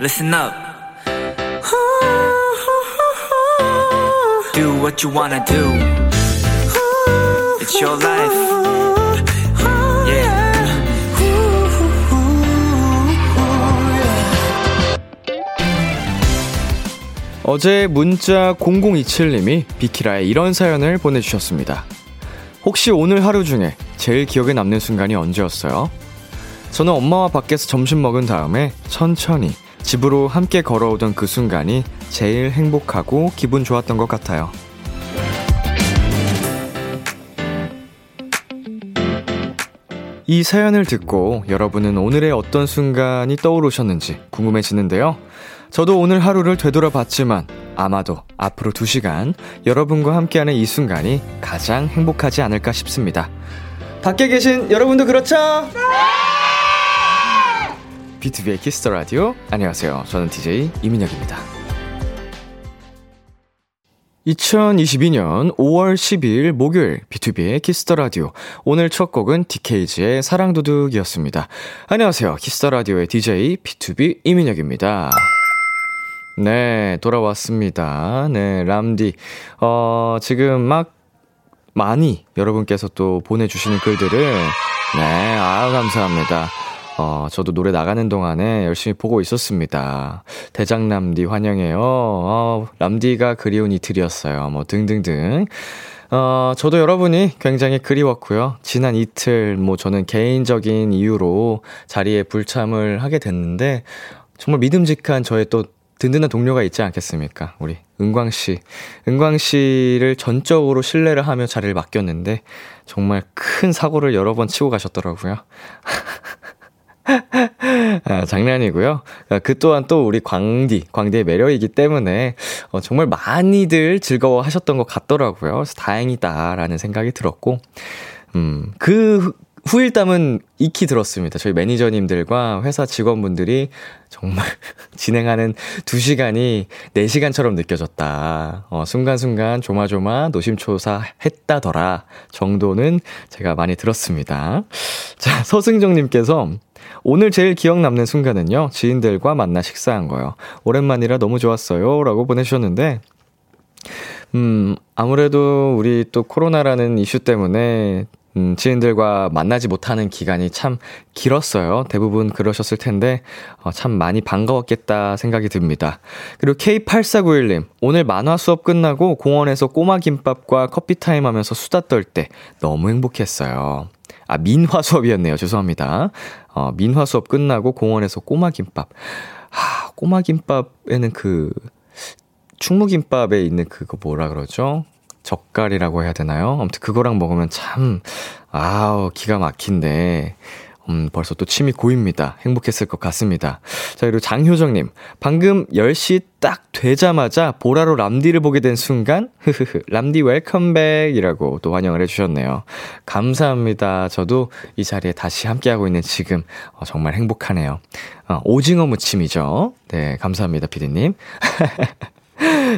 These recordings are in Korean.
listen up. Do what you wanna do. It's your life. Yeah. 어제 문자 0027님이 비키라에 이런 사연을 보내주셨습니다. 혹시 오늘 하루 중에 제일 기억에 남는 순간이 언제였어요? 저는 엄마와 밖에서 점심 먹은 다음에 천천히 집으로 함께 걸어오던 그 순간이 제일 행복하고 기분 좋았던 것 같아요. 이 사연을 듣고 여러분은 오늘의 어떤 순간이 떠오르셨는지 궁금해지는데요. 저도 오늘 하루를 되돌아봤지만 아마도 앞으로 2시간 여러분과 함께하는 이 순간이 가장 행복하지 않을까 싶습니다. 밖에 계신 여러분도 그렇죠? 네! B2B의 키스터 라디오. 안녕하세요. 저는 DJ 이민혁입니다. 2022년 5월 12일 목요일 B2B의 키스터 라디오. 오늘 첫 곡은 DKZ의 사랑 도둑이었습니다. 안녕하세요. 키스터 라디오의 DJ B2B 이민혁입니다. 네, 돌아왔습니다. 네, 람디. 어, 지금 막 많이 여러분께서 또 보내주시는 글들을 네, 아 감사합니다. 어, 저도 노래 나가는 동안에 열심히 보고 있었습니다. 대장 람디 환영해요. 어, 람디가 그리운 이틀이었어요. 뭐 등등등. 어, 저도 여러분이 굉장히 그리웠고요. 지난 이틀, 뭐 저는 개인적인 이유로 자리에 불참을 하게 됐는데, 정말 믿음직한 저의 또 든든한 동료가 있지 않겠습니까? 우리 은광 씨. 은광 씨를 전적으로 신뢰를 하며 자리를 맡겼는데, 정말 큰 사고를 여러 번 치고 가셨더라고요. 아, 장난이고요. 아, 그 또한 또 우리 광디, 광디의 매력이기 때문에 어, 정말 많이들 즐거워하셨던 것 같더라고요. 그래서 다행이다라는 생각이 들었고, 음, 그 후일담은 익히 들었습니다. 저희 매니저님들과 회사 직원분들이 정말 진행하는 2시간이 4시간처럼 느껴졌다. 어, 순간순간 조마조마 노심초사 했다더라 정도는 제가 많이 들었습니다. 자, 서승정님께서 오늘 제일 기억 남는 순간은요, 지인들과 만나 식사한 거요. 오랜만이라 너무 좋았어요. 라고 보내주셨는데, 음, 아무래도 우리 또 코로나라는 이슈 때문에 음, 지인들과 만나지 못하는 기간이 참 길었어요. 대부분 그러셨을 텐데, 어, 참 많이 반가웠겠다 생각이 듭니다. 그리고 K8491님, 오늘 만화 수업 끝나고 공원에서 꼬마 김밥과 커피 타임 하면서 수다 떨 때 너무 행복했어요. 아, 민화 수업이었네요. 죄송합니다. 어, 민화 수업 끝나고 공원에서 꼬마 김밥. 하, 꼬마 김밥에는 그, 충무김밥에 있는 그거 뭐라 그러죠? 젓갈이라고 해야 되나요? 아무튼 그거랑 먹으면 참, 아우, 기가 막힌데, 음, 벌써 또 침이 고입니다. 행복했을 것 같습니다. 자, 그리고 장효정님. 방금 10시 딱 되자마자 보라로 람디를 보게 된 순간, 흐흐흐, 람디 welcome back 이라고 또 환영을 해주셨네요. 감사합니다. 저도 이 자리에 다시 함께하고 있는 지금, 어, 정말 행복하네요. 어, 오징어 무침이죠. 네, 감사합니다, 피디님.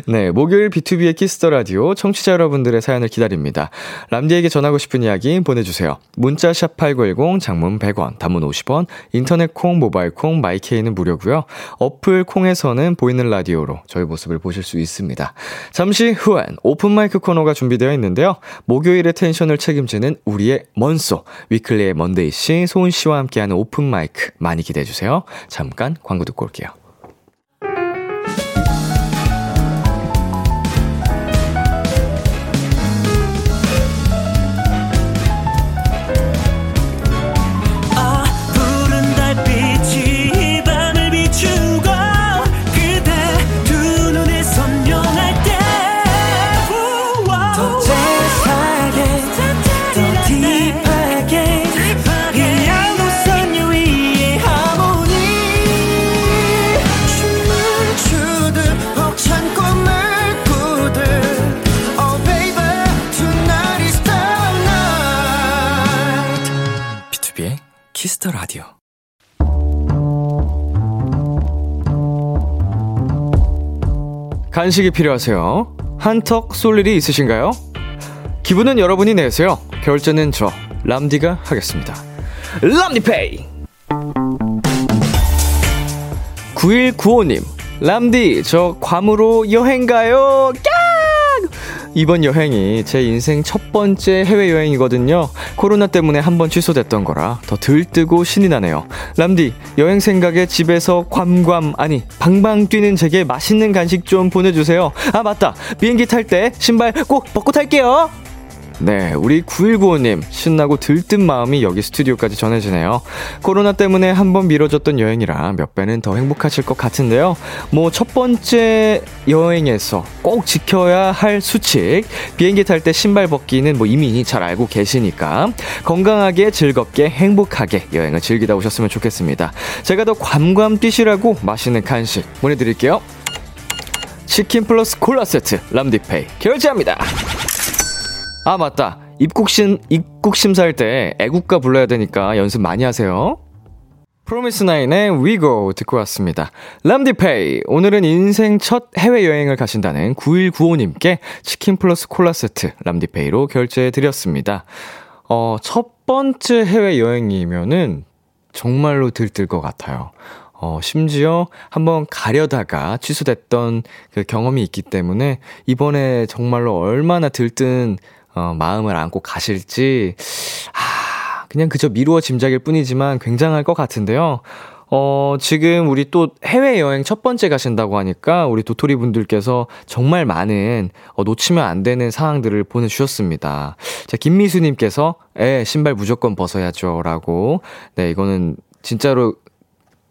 네, 목요일 B2B의 키스터 라디오 청취자 여러분들의 사연을 기다립니다. 람디에게 전하고 싶은 이야기 보내주세요. 문자 샵 #8910 장문 100원, 단문 50원, 인터넷 콩, 모바일 콩, 마이케이는 무료고요. 어플 콩에서는 보이는 라디오로 저희 모습을 보실 수 있습니다. 잠시 후엔 오픈 마이크 코너가 준비되어 있는데요. 목요일의 텐션을 책임지는 우리의 먼소 Weeekly의 먼데이 씨, 소은 씨와 함께하는 오픈 마이크 많이 기대해 주세요. 잠깐 광고 듣고 올게요. 간식이 필요하세요? 한턱 쏠 일이 있으신가요? 기분은 여러분이 내세요. 결제는 저 람디가 하겠습니다. 람디페이. 9195님, 람디, 저 괌으로 여행 가요! 깍! 이번 여행이 제 인생 첫 번째 해외여행이거든요. 코로나 때문에 한 번 취소됐던 거라 더 들뜨고 신이 나네요. 람디, 여행 생각에 집에서 괌괌, 아니, 방방 뛰는 제게 맛있는 간식 좀 보내주세요. 아, 맞다. 비행기 탈 때 신발 꼭 벗고 탈게요. 네, 우리 9195님, 신나고 들뜬 마음이 여기 스튜디오까지 전해지네요. 코로나 때문에 한 번 미뤄졌던 여행이라 몇 배는 더 행복하실 것 같은데요. 뭐, 첫 번째 여행에서 꼭 지켜야 할 수칙, 비행기 탈 때 신발 벗기는 뭐 이미 잘 알고 계시니까, 건강하게, 즐겁게, 행복하게 여행을 즐기다 오셨으면 좋겠습니다. 제가 더 괌괌 뛰시라고 맛있는 간식 보내드릴게요. 치킨 플러스 콜라 세트, 람디페이, 결제합니다. 아, 맞다. 입국심, 입국 심사할 때 애국가 불러야 되니까 연습 많이 하세요. 프로미스나인의 위고 듣고 왔습니다. 람디페이. 오늘은 인생 첫 해외여행을 가신다는 9195님께 치킨 플러스 콜라 세트 람디페이로 결제해 드렸습니다. 어, 첫 번째 해외여행이면은 정말로 들뜰 것 같아요. 어, 심지어 한번 가려다가 취소됐던 그 경험이 있기 때문에 이번에 정말로 얼마나 들뜬 어, 마음을 안고 가실지, 아, 그냥 그저 미루어 짐작일 뿐이지만 굉장할 것 같은데요. 어, 지금 우리 또 해외여행 첫 번째 가신다고 하니까 우리 도토리 분들께서 정말 많은 어, 놓치면 안 되는 상황들을 보내주셨습니다. 자, 김미수님께서, 에, 신발 무조건 벗어야죠. 라고. 네, 이거는 진짜로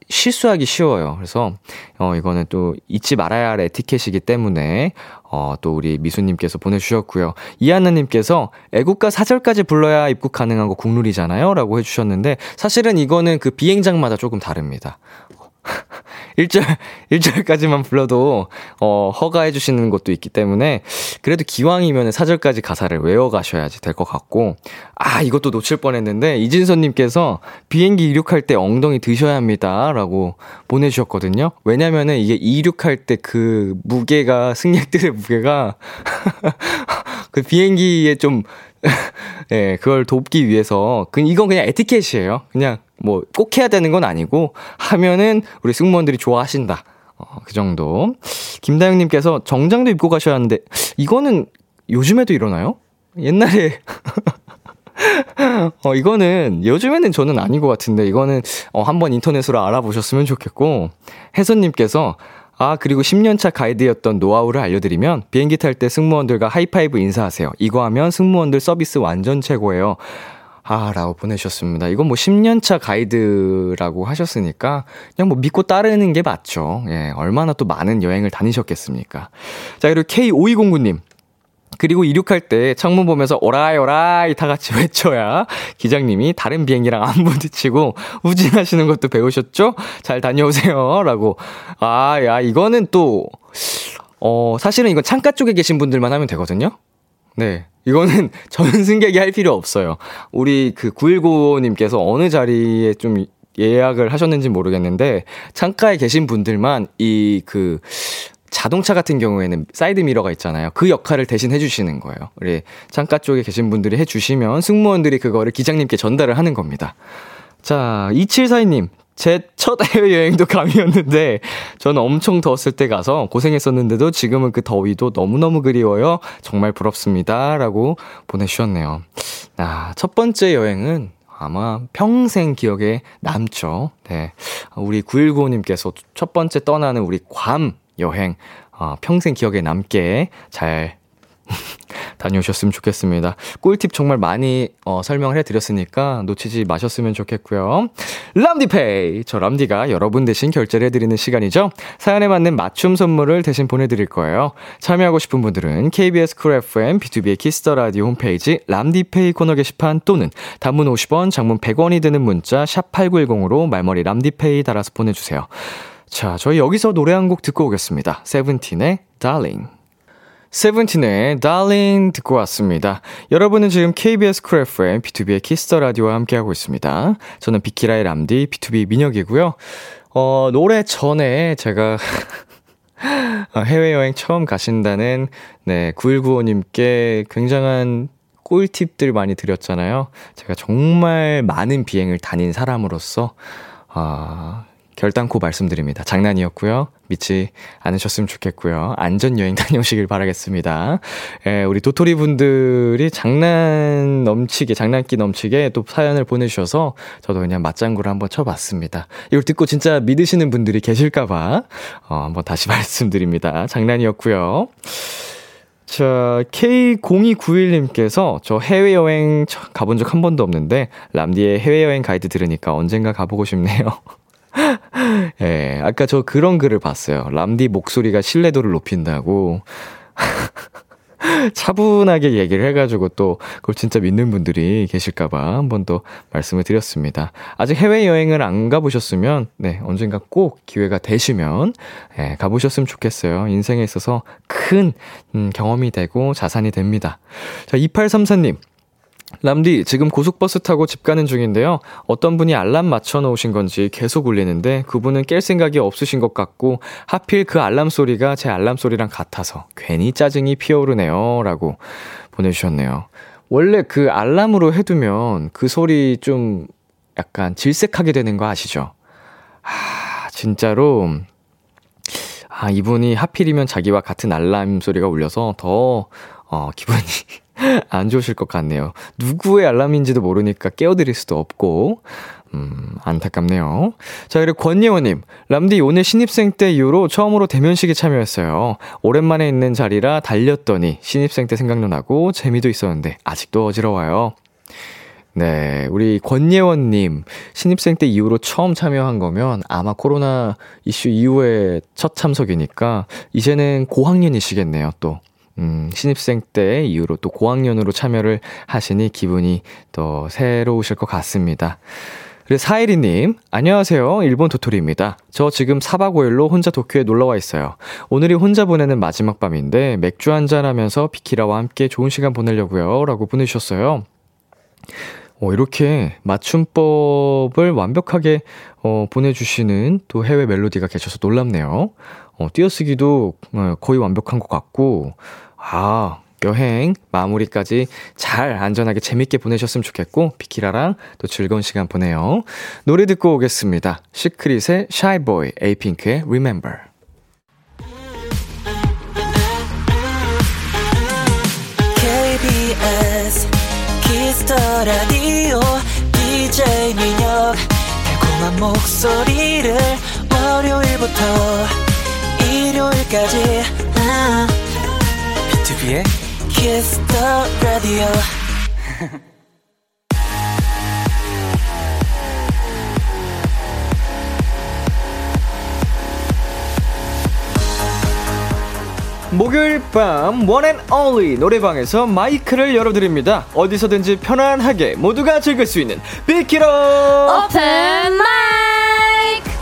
실수하기 쉬워요. 그래서, 어, 이거는 또 잊지 말아야 할 에티켓이기 때문에, 어, 또 우리 미수님께서 보내주셨고요. 이하나님께서 애국가 사절까지 불러야 입국 가능한 거 국룰이잖아요? 라고 해주셨는데, 사실은 이거는 그 비행장마다 조금 다릅니다. 1절, 1절까지만 불러도, 어, 허가해 주시는 것도 있기 때문에, 그래도 기왕이면 4절까지 가사를 외워 가셔야지 될 것 같고, 아, 이것도 놓칠 뻔 했는데, 이진선님께서 비행기 이륙할 때 엉덩이 드셔야 합니다. 라고 보내주셨거든요. 왜냐면은 이게 이륙할 때 그 무게가, 승객들의 무게가, 그 비행기에 좀, 예, 네, 그걸 돕기 위해서, 그, 이건 그냥 에티켓이에요. 그냥 뭐 꼭 해야 되는 건 아니고 하면은 우리 승무원들이 좋아하신다. 어, 그 정도. 김다영님께서 정장도 입고 가셔야 하는데 이거는 요즘에도 일어나요? 옛날에 어, 이거는 요즘에는 저는 아닌 것 같은데 이거는 어, 한번 인터넷으로 알아보셨으면 좋겠고 혜선님께서 아, 그리고 10년차 가이드였던 노하우를 알려드리면 비행기 탈 때 승무원들과 하이파이브 인사하세요. 이거 하면 승무원들 서비스 완전 최고예요. 아, 라고 보내셨습니다. 이건 뭐 10년차 가이드라고 하셨으니까 그냥 뭐 믿고 따르는 게 맞죠. 예, 얼마나 또 많은 여행을 다니셨겠습니까. 자, 그리고 K5209님. 그리고 이륙할 때 창문 보면서 오라이 오라이 다 같이 외쳐야 기장님이 다른 비행기랑 안 부딪히고 우진하시는 것도 배우셨죠? 잘 다녀오세요. 라고. 아, 야, 이거는 또, 어, 사실은 이건 창가 쪽에 계신 분들만 하면 되거든요? 네. 이거는 전승객이 할 필요 없어요. 우리 그 919님께서 어느 자리에 좀 예약을 하셨는지 모르겠는데, 창가에 계신 분들만 이 그, 자동차 같은 경우에는 사이드 미러가 있잖아요. 그 역할을 대신 해주시는 거예요. 우리 창가 쪽에 계신 분들이 해주시면 승무원들이 그거를 기장님께 전달을 하는 겁니다. 자, 2742님. 제 첫 해외여행도 괌이었는데 저는 엄청 더웠을 때 가서 고생했었는데도 지금은 그 더위도 너무너무 그리워요. 정말 부럽습니다. 라고 보내주셨네요. 아, 첫 번째 여행은 아마 평생 기억에 남죠. 네. 우리 9195님께서 첫 번째 떠나는 우리 괌 여행, 어, 평생 기억에 남게 잘 다녀오셨으면 좋겠습니다. 꿀팁 정말 많이 어, 설명을 해드렸으니까 놓치지 마셨으면 좋겠고요. 람디페이! 저 람디가 여러분 대신 결제를 해드리는 시간이죠. 사연에 맞는 맞춤 선물을 대신 보내드릴 거예요. 참여하고 싶은 분들은 KBS 쿨 FM, B2B의 키스터 라디오 홈페이지 람디페이 코너 게시판 또는 단문 50원, 장문 100원이 드는 문자 샵 8910으로 말머리 람디페이 달아서 보내주세요. 자, 저희 여기서 노래 한 곡 듣고 오겠습니다. 세븐틴의 Darling. 세븐틴의 Darling 듣고 왔습니다. 여러분은 지금 KBS 쿨 FM B2B의 키스터 라디오와 함께하고 있습니다. 저는 비키라의 람디 B2B 민혁이고요. 어, 노래 전에 제가 해외여행 처음 가신다는 네, 9195님께 굉장한 꿀팁들 많이 드렸잖아요. 제가 정말 많은 비행을 다닌 사람으로서 아, 결단코 말씀드립니다. 장난이었고요. 믿지 않으셨으면 좋겠고요. 안전 여행 다녀오시길 바라겠습니다. 예, 우리 도토리 분들이 장난 넘치게, 장난기 넘치게 또 사연을 보내주셔서 저도 그냥 맞장구를 한번 쳐봤습니다. 이걸 듣고 진짜 믿으시는 분들이 계실까봐, 어, 한번 다시 말씀드립니다. 장난이었고요. 자, K0291님께서 저 해외여행 가본 적 한 번도 없는데, 람디의 해외여행 가이드 들으니까 언젠가 가보고 싶네요. 예, 아까 저 그런 글을 봤어요. 람디 목소리가 신뢰도를 높인다고. 차분하게 얘기를 해가지고 또 그걸 진짜 믿는 분들이 계실까봐 한번 더 말씀을 드렸습니다. 아직 해외여행을 안 가보셨으면, 네, 언젠가 꼭 기회가 되시면, 예, 가보셨으면 좋겠어요. 인생에 있어서 큰, 음, 경험이 되고 자산이 됩니다. 자, 2834님. 람디, 지금 고속버스 타고 집 가는 중인데요. 어떤 분이 알람 맞춰 놓으신 건지 계속 울리는데 그분은 깰 생각이 없으신 것 같고 하필 그 알람 소리가 제 알람 소리랑 같아서 괜히 짜증이 피어오르네요. 라고 보내주셨네요. 원래 그 알람으로 해두면 그 소리 좀 약간 질색하게 되는 거 아시죠? 아, 진짜로. 아, 이분이 하필이면 자기와 같은 알람 소리가 울려서 더, 어, 기분이 안 좋으실 것 같네요. 누구의 알람인지도 모르니까 깨워드릴 수도 없고, 음, 안타깝네요. 자, 그리고 권예원님. 람디 오늘 신입생 때 이후로 처음으로 대면식에 참여했어요. 오랜만에 있는 자리라 달렸더니 신입생 때 생각도 나고 재미도 있었는데 아직도 어지러워요. 네, 우리 권예원님, 신입생 때 이후로 처음 참여한 거면 아마 코로나 이슈 이후에 첫 참석이니까 이제는 고학년이시겠네요, 또. 음, 신입생 때 이후로 또 고학년으로 참여를 하시니 기분이 더 새로우실 것 같습니다. 그리고 사이리님, 안녕하세요. 일본 도토리입니다. 저 지금 4박 5일로 혼자 도쿄에 놀러 와 있어요. 오늘이 혼자 보내는 마지막 밤인데 맥주 한잔 하면서 비키라와 함께 좋은 시간 보내려고요. 라고 보내주셨어요. 어, 이렇게 맞춤법을 완벽하게 어, 보내주시는 또 해외 멜로디가 계셔서 놀랍네요. 어, 띄어쓰기도 어, 거의 완벽한 것 같고, 아, 여행 마무리까지 잘 안전하게 재밌게 보내셨으면 좋겠고, 비키라랑 또 즐거운 시간 보내요. 노래 듣고 오겠습니다. 시크릿의 Boy, 에이핑크의 Remember. KBS 키스터 라디오 DJ 민혁 달콤한 목소리를 월요일부터 일요일까지 아, 비투비의 키스터 라디오 목요일 밤 one and only 노래방에서 마이크를 열어드립니다. 어디서든지 편안하게 모두가 즐길 수 있는 비키라 오픈 마이크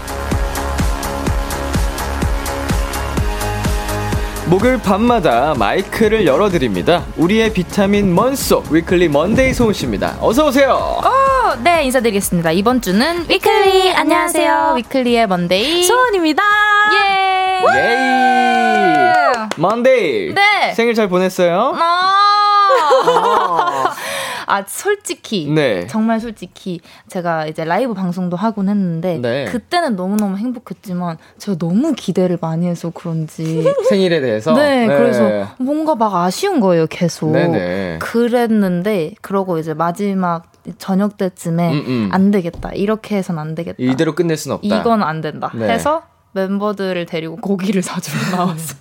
목요일 밤마다 마이크를 열어드립니다. 우리의 비타민 먼소 위클리 먼데이 소은 씨입니다. 어서 오세요. 어, 네 인사드리겠습니다 이번 주는 위클리 안녕하세요 위클리의 먼데이 소원입니다. 예 예이 먼데이 네. 생일 잘 보냈어요? 아, 아 솔직히 네. 정말 솔직히 제가 이제 라이브 방송도 하곤 했는데 네. 그때는 너무 너무 행복했지만 제가 너무 기대를 많이 해서 그런지 생일에 대해서 네, 그래서 뭔가 막 아쉬운 거예요 계속 네네. 그랬는데 그러고 이제 마지막 저녁 때쯤에 음, 음. 안 되겠다 이렇게 해선 안 되겠다 이대로 끝낼 순 없다. 이건 안 된다 네. 해서 멤버들을 데리고 고기를 사주러 나왔어.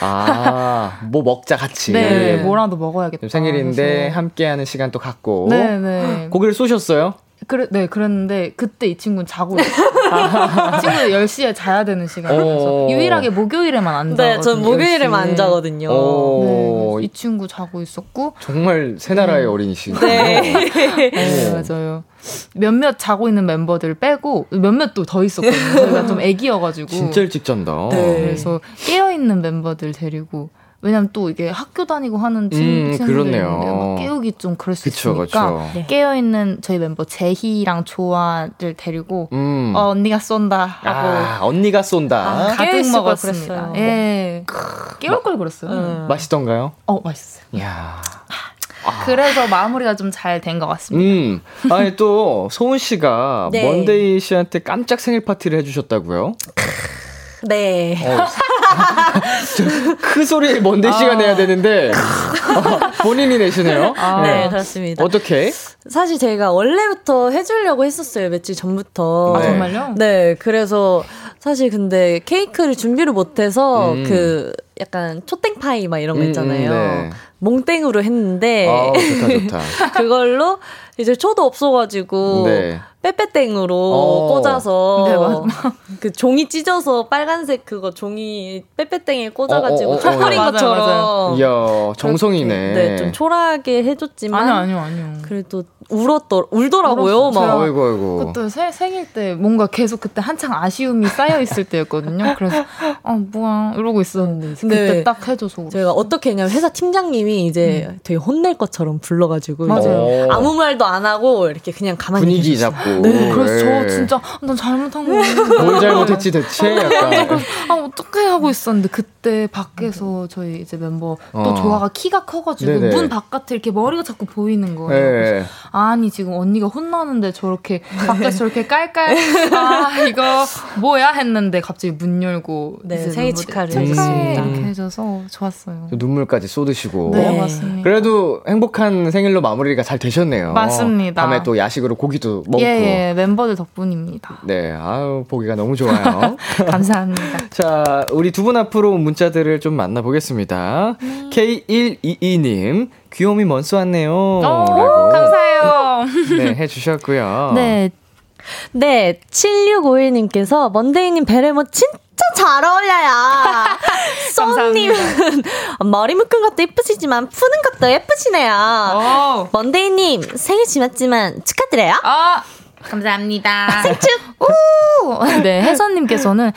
아, 뭐 먹자 같이. 네, 뭐라도 먹어야겠다. 생일인데 해서. 함께하는 시간 또 갖고. 네, 네. 고기를 쏘셨어요? 그래, 네, 그랬는데 그때 이 친구는 자고 있어. 이 친구는 10시에 자야 되는 시간이라서 어. 유일하게 목요일에만 안 자거든요. 네, 전 목요일에만 10시에. 안 자거든요. 네, 오, 그래서 이 친구 자고 있었고 정말 새 나라의 어린이시네요. 네. 네, 맞아요. 몇몇 자고 있는 멤버들 빼고 몇몇 또 더 있었거든요. 저희가 좀 애기여가지고. 진짜 일찍 잔다. 네. 그래서 깨어 있는 멤버들 데리고 왜냐면 또 이게 학교 다니고 하는 친, 음, 친구들 막 깨우기 좀 그럴 수 그쵸, 있으니까 그쵸. 깨어 있는 저희 멤버 제희랑 조아를 데리고 음. 어 언니가 쏜다 하고 아, 언니가 쏜다. 아, 가득 깨어있을 걸 먹었습니다. 그랬어요. 예. 깨울 걸 그랬어요. 음. 맛있던가요? 어 맛있어요. 이야. 아, 아. 그래서 마무리가 좀 잘 된 것 같습니다. 음. 아니 또 소은 씨가 네. 먼데이 씨한테 깜짝 생일 파티를 해주셨다고요? 네. 어, 큰 소리 씨가 아. 내야 되는데 어, 본인이 내시네요. 아. 네, 그렇습니다. 어떻게? 사실 제가 원래부터 해주려고 했었어요 며칠 전부터. 아 정말요? 네, 그래서 사실 근데 케이크를 준비를 못해서 음. 그 약간 초땡파이 막 이런 거 음, 음, 있잖아요. 음, 네. 몽땡으로 했는데 아, 좋다, 좋다. 그걸로 이제 초도 없어가지고 네. 빼빼땡으로 어. 꽂아서 네, 그 종이 찢어서 빨간색 그거 종이 빼빼땡에 꽂아가지고 어, 어, 어, 어 뿌린 것처럼 이야 정성이네. 네, 좀 초라하게 해줬지만 아니요, 아니요, 아니요. 그래도 울었더 울더라고요. 막 아이고 아이고. 그때 새, 생일 때 뭔가 계속 그때 한창 아쉬움이 쌓여 있을 때였거든요. 그래서 아 뭐야 이러고 있었는데 그때 네. 딱 해줘서 제가 어떻게 했냐면 회사 팀장님이 이제 음. 되게 혼낼 것처럼 불러가지고 맞아요. 아무 말도 안 하고 이렇게 그냥 가만히 분위기 잡고. 네. 그래서 저 네. 진짜 난 잘못한 거. 뭘 잘못했지 대체 약간. 아 어떻게 하고 있었는데 그때 밖에서 저희 이제 멤버 또 어. 조아가 키가 커가지고 네네. 문 바깥에 이렇게 머리가 자꾸 보이는 거예요. 네. 아니 지금 언니가 혼나는데 저렇게 밖에서 저렇게 깔깔 아 이거 뭐야 했는데 갑자기 문 열고 네, 생일 축하를 해주습니다 이렇게 해줘서 좋았어요. 눈물까지 쏟으시고. 네, 맞습니다. 그래도 행복한 생일로 마무리가 잘 되셨네요. 맞습니다. 밤에 또 야식으로 고기도 먹고. 예, 예 멤버들 덕분입니다. 네, 아유 보기가 너무 좋아요. 감사합니다. 자, 우리 두 분 앞으로 문자들을 좀 만나보겠습니다. 네. K122님, 귀요미 먼스 왔네요. 오, 감사해요. 네, 해주셨고요. 네. 네, 7651님께서 먼데이님 베레모 진짜 잘 어울려요. 쏘님은 머리 묶은 것도 예쁘시지만 푸는 것도 예쁘시네요. 먼데이님 생일 지났지만 축하드려요. 어, 감사합니다. 생축! 오! 네, 혜선님께서는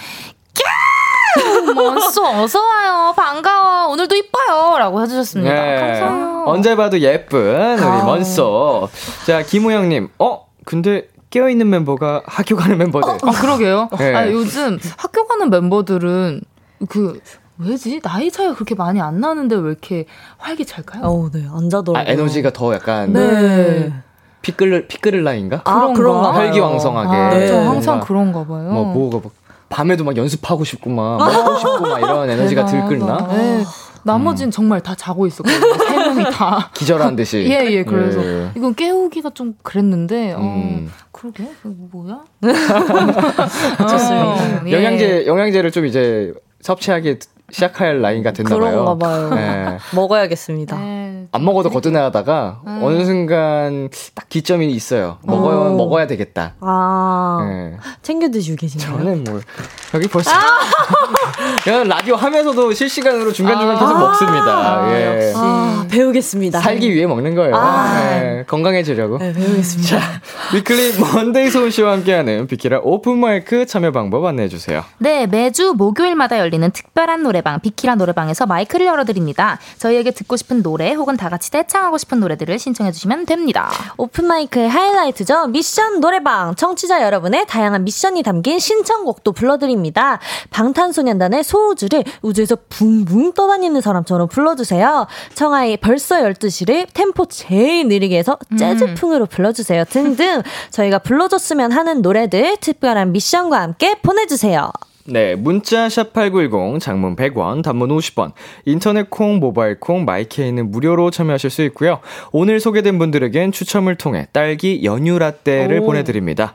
먼소 어서 와요. 반가워. 오늘도 이뻐요. 라고 해 주셨습니다. 네. 감사해요. 언제 봐도 예쁜 우리 아. 먼소. 자, 김우영 님. 어? 근데 깨어있는 멤버가 학교 가는 멤버들. 어, 아, 그러게요. 네. 아, 요즘 학교 가는 멤버들은 그 왜지? 나이 차이가 그렇게 많이 안 나는데 왜 이렇게 활기찰까요? 어, 네. 안 자더라고요. 아, 에너지가 더 약간. 네. 피끌 피끌 라인가? 아, 그런가? 혈기왕성하게. 아, 네. 항상 그런가 봐요. 뭐 뭐가 뭐, 밤에도 막 연습하고 싶고 막 먹고 싶고 막 이런 에너지가 들끓나? 네. 나머지는 음. 정말 다 자고 있었거든요. 세 명이 다. 기절한 듯이. 예, 예, 그래서. 예. 이건 깨우기가 좀 그랬는데, 어, 음. 그러게? 뭐야? 좋습니다. 어, 예. 영양제, 영양제를 좀 이제 섭취하기 시작할 나이가 됐나 봐요. 그런가 봐요. 네. 먹어야겠습니다. 네, 안 먹어도 거뜬하다가 음. 어느 순간 딱 기점이 있어요. 먹어야 어. 먹어야 되겠다. 아 네. 챙겨 드시고 계신가요? 저는 뭐 여기 벌써 아. 그냥 라디오 하면서도 실시간으로 중간 중간 아. 계속 먹습니다. 아, 예. 역시 아, 배우겠습니다. 살기 위해 먹는 거예요. 아. 네. 건강해지려고. 네, 배우겠습니다. 자, 위클리 먼데이 소은 씨와 함께하는 비키라 오픈 마이크 참여 방법 안내해 주세요. 네, 매주 목요일마다 열리는 특별한 노래 노래방 비키라 노래방에서 마이크를 열어드립니다. 저희에게 듣고 싶은 노래 혹은 다 같이 떼창하고 싶은 노래들을 신청해 주시면 됩니다. 오픈 마이크의 하이라이트죠. 미션 노래방 청취자 여러분의 다양한 미션이 담긴 신청곡도 불러드립니다. 방탄소년단의 소우주를 우주에서 붕붕 떠다니는 사람처럼 불러주세요. 청아의 벌써 12시를 템포 제일 느리게 해서 재즈풍으로 불러주세요. 등등 저희가 불러줬으면 하는 노래들 특별한 미션과 함께 보내주세요. 네, 문자 샵8910 장문 100원, 단문 50원, 인터넷 콩, 모바일 콩, 마이케이는 무료로 참여하실 수 있고요. 오늘 소개된 분들에겐 추첨을 통해 딸기 연유 라떼를 오. 보내 드립니다.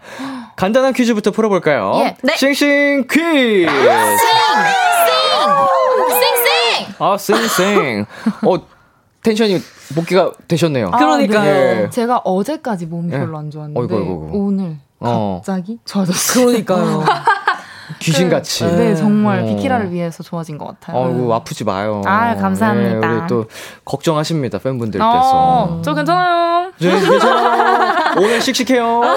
간단한 퀴즈부터 풀어 볼까요? 예. 네. 싱싱 퀴즈. 싱! 싱! 싱 싱! 아, 싱싱. 어 텐션이 복귀가 되셨네요. 아, 그러니까요. 네. 제가 어제까지 몸이 별로 안 좋았는데 어이구, 어이구. 오늘 어. 갑자기 어. 좋아졌어요. 그러니까요. 귀신같이. 네, 네, 정말 어. 비키라를 위해서 좋아진 것 같아요. 아이고, 아프지 마요. 아, 감사합니다. 네, 우리 또 걱정하십니다, 팬분들께서. 어, 저 괜찮아요. 네, 괜찮아요. 오늘 씩씩해요. 아,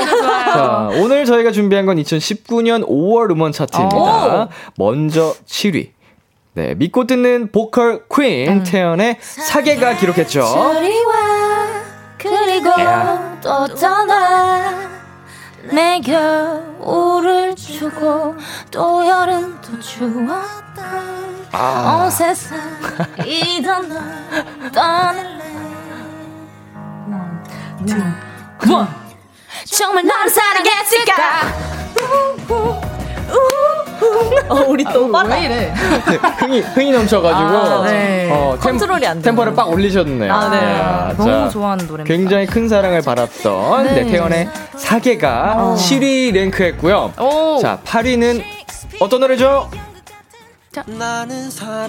자, 오늘 저희가 준비한 건 2019년 5월 음원 차트입니다. 오. 먼저 7위. 네, 믿고 듣는 보컬 퀸 음. 태연의 사계가 기록했죠. 그리고 또 떠나 내 겨울을 주고 또 여름도 주었다 아. 온 세상 이던 널 떠날래 two, one. 정말 나를 사랑했을까? 어, 우리 또 어, 왜 이래? 네, 흥이 흥이 넘쳐가지고 아, 네. 어, 컨트롤이 안 돼. 템포를 빡 올리셨네요. 아, 네. 아, 너무 좋아하는 노래입니다. 굉장히 큰 사랑을 받았던 네. 네, 태연의 사계가 어. 7위 랭크했고요. 오. 자, 8위는 어떤 노래죠?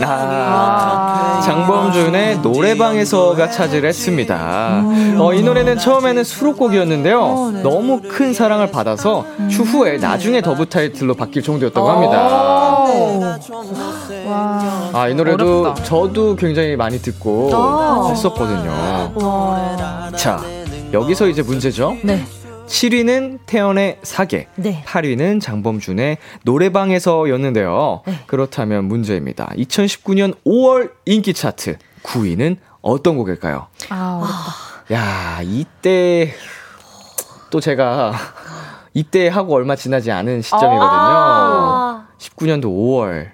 아, 장범준의 노래방에서가 차지를 했습니다. 어, 이 노래는 처음에는 수록곡이었는데요. 어, 네. 너무 큰 사랑을 받아서 추후에 나중에 더브 타이틀로 바뀔 정도였다고 합니다. 아, 이 노래도 어렵다. 저도 굉장히 많이 듣고 했었거든요. 자, 여기서 이제 문제죠. 네. 7위는 태연의 사계, 네. 8위는 장범준의 노래방에서였는데요. 네. 그렇다면 문제입니다. 2019년 5월 인기 차트 9위는 어떤 곡일까요? 아, 야, 이때 또 제가 입대하고 얼마 지나지 않은 시점이거든요. 아~ 19년도 5월.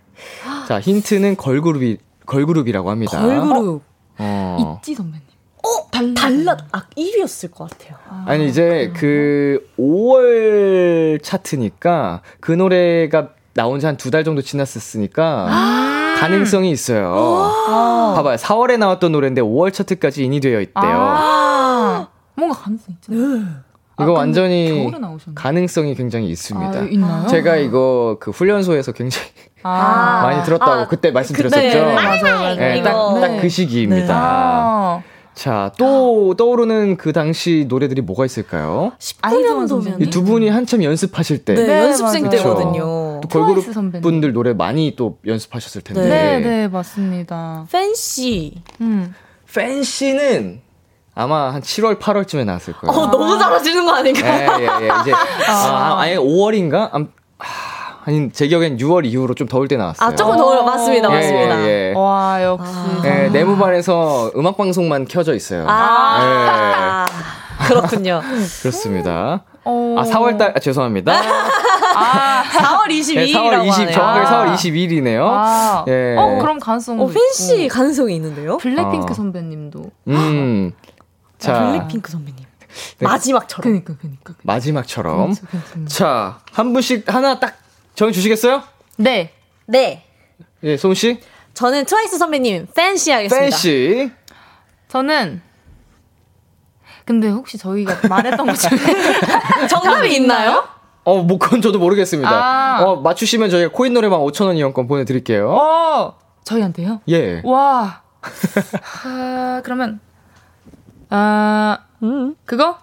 자, 힌트는 걸그룹이 걸그룹이라고 합니다. 걸그룹. 어. 있지 선배님. 어? 달라. 달라. 아, 1위였을 것 같아요. 아, 니 이제 그 5월 차트니까 그 노래가 나온 지 한 두 달 정도 지났었으니까 아~ 가능성이 있어요. 아~ 봐봐요. 4월에 나왔던 노래인데 5월 차트까지 인이되어 있대요. 아~ 뭔가 가능성 있잖아요. 네. 이거 아, 완전히 가능성이 굉장히 있습니다. 아, 있나요? 제가 이거 그 훈련소에서 굉장히 아. 많이 들었다고 아, 그때 말씀드렸었죠. 네, 맞아요, 맞아요. 네, 딱그 네. 시기입니다. 네. 자, 또 떠오르는 그 당시 노래들이 뭐가 있을까요? 19년도 이두 분이 한참 연습하실 때. 네, 네 연습생 맞아요. 때거든요. 또 걸그룹 분들 노래 많이 또 연습하셨을 텐데. 네, 네, 맞습니다. 팬시. 음. 팬시는 아마 한 7월, 8월쯤에 나왔을 거예요. 어, 너무 잘하시는 거 아닌가요? 예, 예, 예. 이제, 아, 아 아예 5월인가? 아니 제 기억엔 6월 이후로 좀 더울 때 나왔어요. 아 조금 더울 맞습니다, 예, 맞습니다. 예, 예. 와 역시. 아. 예, 내무반에서 음악 방송만 켜져 있어요. 아 예. 그렇군요. 그렇습니다. 어... 아 4월달 아, 죄송합니다. 아 4월 22일이라고 네, 4월 20 정확하게 아. 4월 22일이네요. 아. 예. 어 그럼 가능성. 어 팬시 가능성이 있는데요? 블랙핑크 어. 선배님도. 음. 자 블랙핑크 선배님. 네. 마지막처럼. 그니까, 그니까. 마지막처럼. 그렇죠, 그렇죠. 자, 한 분씩 하나 딱 정해 주시겠어요? 네. 네. 예, 소은 씨. 저는 트와이스 선배님 팬시 하겠습니다. 팬시. 저는 근데 혹시 저희가 말했던 것처럼 정답이 있나요? 어, 뭐 그건 저도 모르겠습니다. 아~ 어, 맞추시면 저희가 코인 노래방 5천 원 이용권 보내 드릴게요. 어, 저희한테요? 예. 와. 아, 그러면 아, 음. 그거?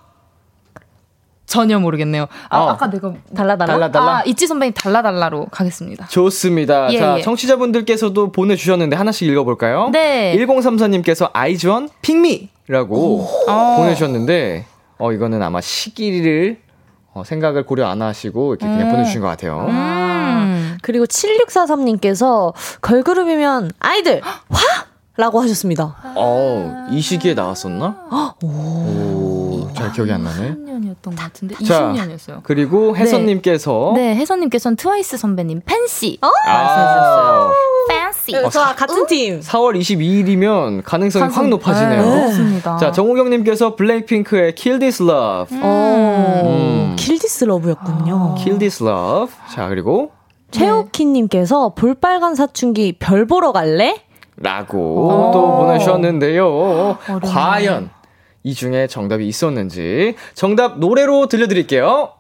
전혀 모르겠네요. 아, 어. 아까 내가 달라달라. 달라달라. 아, 이치 선배님 달라달라로 가겠습니다. 좋습니다. 예, 자, 예. 청취자분들께서도 보내주셨는데 하나씩 읽어볼까요? 네. 1034님께서 아이즈원 핑미라고 어. 보내주셨는데, 어, 이거는 아마 시기를 어, 생각을 고려 안 하시고 이렇게 그냥 음. 보내주신 것 같아요. 음. 그리고 7643님께서 걸그룹이면 아이들 화! 라고 하셨습니다. 어, 이 시기에 나왔었나? 오. 오, 잘 기억이 안 나네. 20년이었던 것 같은데. 20년이었어요. 그리고 혜선님께서. 네, 네 혜선님께서는 트와이스 선배님 팬시. 어? 말씀해주셨어요. 팬시. 어, 저 같은 팀. 4월 22일이면 가능성이 가능성, 확 높아지네요. 네, 그렇습니다. 자, 정우경님께서 블랙핑크의 Kill This Love. 음. 음. Kill This Love였군요. Kill This Love. 자, 그리고. 최옥희님께서 볼빨간 사춘기 별 보러 갈래? 라고 또 보내주셨는데요. 어렵네. 과연 이 중에 정답이 있었는지 정답 노래로 들려드릴게요.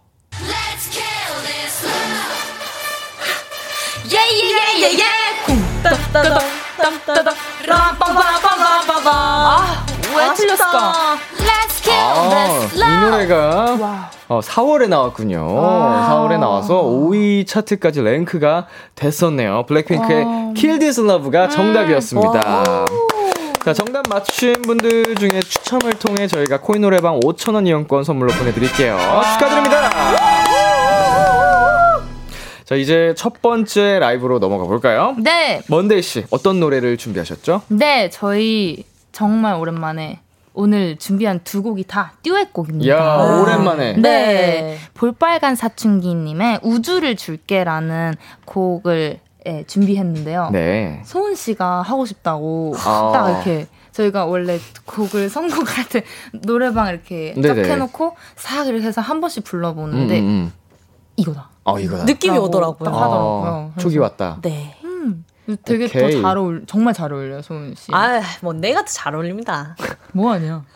아, 왜 틀렸을까? 아, 이 노래가 어, 4월에 나왔군요. 아~ 4월에 나와서 5위 차트까지 랭크가 됐었네요. 블랙핑크의 아~ Kill This Love가 정답이었습니다. 자, 정답 맞추신 분들 중에 추첨을 통해 저희가 코인 노래방 5,000원 이용권 선물로 보내드릴게요. 축하드립니다! 자, 이제 첫 번째 라이브로 넘어가 볼까요? 네. 먼데이 씨, 어떤 노래를 준비하셨죠? 네, 저희 정말 오랜만에 오늘 준비한 두 곡이 다 듀엣곡입니다. 야, 오랜만에. 네. 네. 볼빨간 사춘기님의 우주를 줄게라는 곡을 예, 준비했는데요. 네. 소은 씨가 하고 싶다고 아. 딱 이렇게 저희가 원래 곡을 선곡할 때 노래방 이렇게 쫙 해놓고 싹 이렇게 해서 한 번씩 불러보는데 음, 음. 음. 이거다. 어 이거다. 느낌이 오더라고요. 하더라고요. 아, 촉이 왔다. 네. 되게 더 잘 어울, 정말 잘 어울려요, 소은 씨. 아, 뭐 내가 더 잘 어울립니다. 뭐 아니야.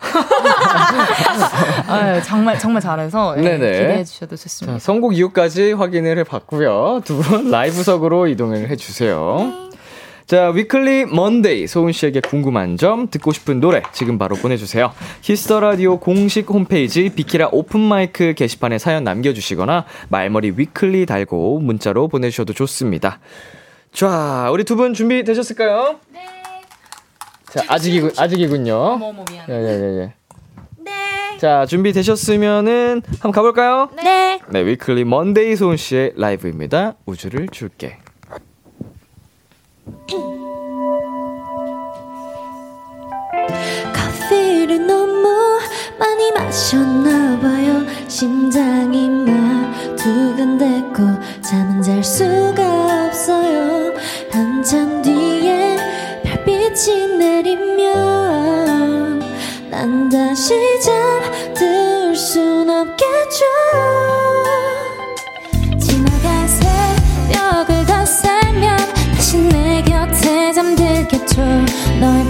아, 정말 정말 잘해서 예, 기대해 주셔도 좋습니다. 자, 선곡 이유까지 확인을 해봤고요. 두 분 라이브석으로 이동을 해주세요. 네. 자, 위클리 먼데이 소은 씨에게 궁금한 점, 듣고 싶은 노래 지금 바로 보내주세요. Kiss the Radio 공식 홈페이지 비키라 오픈 마이크 게시판에 사연 남겨주시거나 말머리 위클리 달고 문자로 보내주셔도 좋습니다. 자, 우리 두 분 준비 되셨을까요? 네. 자, 아직이군, 아직이군요. 어머, 어머, 미안해. 예, 예, 예, 예. 네. 자, 준비 되셨으면은 한번 가볼까요? 네. 네, 위클리 먼데이 소은 씨의 라이브입니다. 우주를 줄게. 커피를 너무 많이 마셨나봐요. 심장이 막 두근댔고 잠은 잘 수가 없어요. 한참 뒤에 별빛이 내리면 난 다시 잠들 순 없겠죠. 지나간 새벽을 더 살면 다시 내 곁에 잠들겠죠. 너의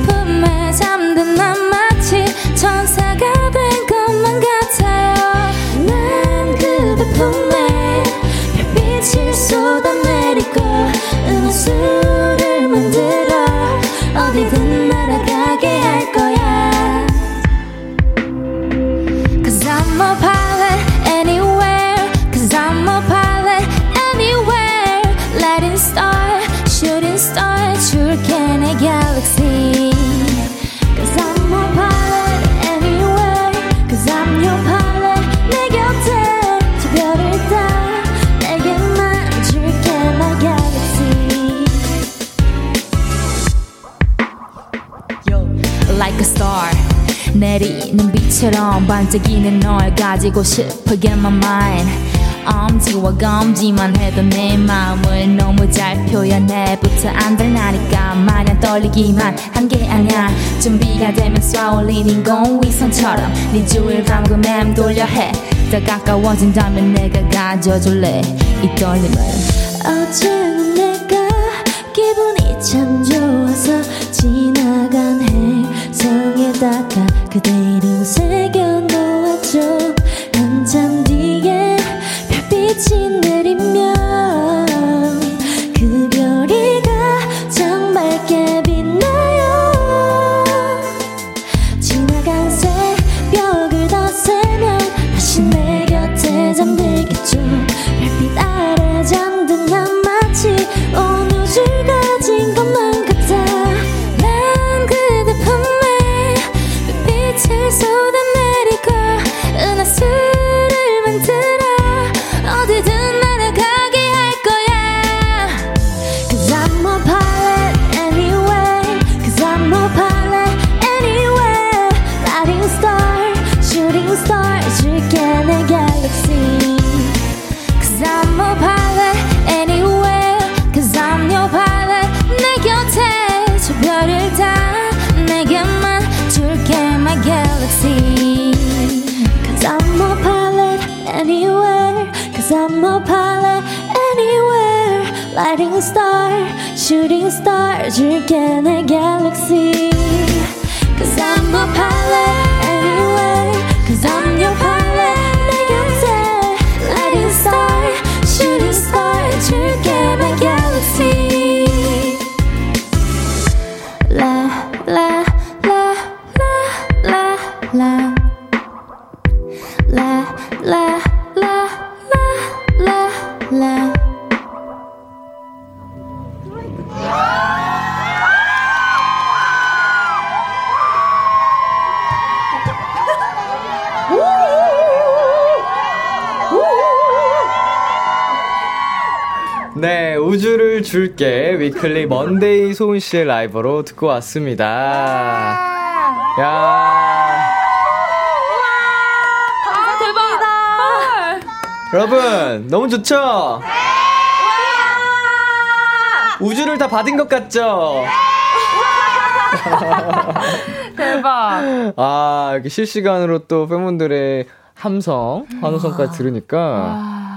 빛처럼 반짝이는 널 가지고 싶어 get my mind 엄지와 검지만 해도 내 마음을 너무 잘 표현해부터 안 된다니까 마냥 떨리기만 한 게 아니야. 준비가 되면 쏴올린 인공위성처럼 네 주위를 감고 맴돌려 해더 가까워진다면 내가 가져줄래? 이 떨림을. 어제는 내가 기분이 참 좋아서 지나간 행 성에다가 그대 이름 새겨 놓았죠. 한참 뒤에 별빛이 내리면 줄게 내 Cause 줄게 위클리 먼데이 소은 씨의 라이브로 듣고 왔습니다. 야. 아, 대박이다. 여러분, 너무 좋죠? 우주를 다 받은 것 같죠? 대박. 아, 이렇게 실시간으로 또 팬분들의 함성, 환호성까지 들으니까,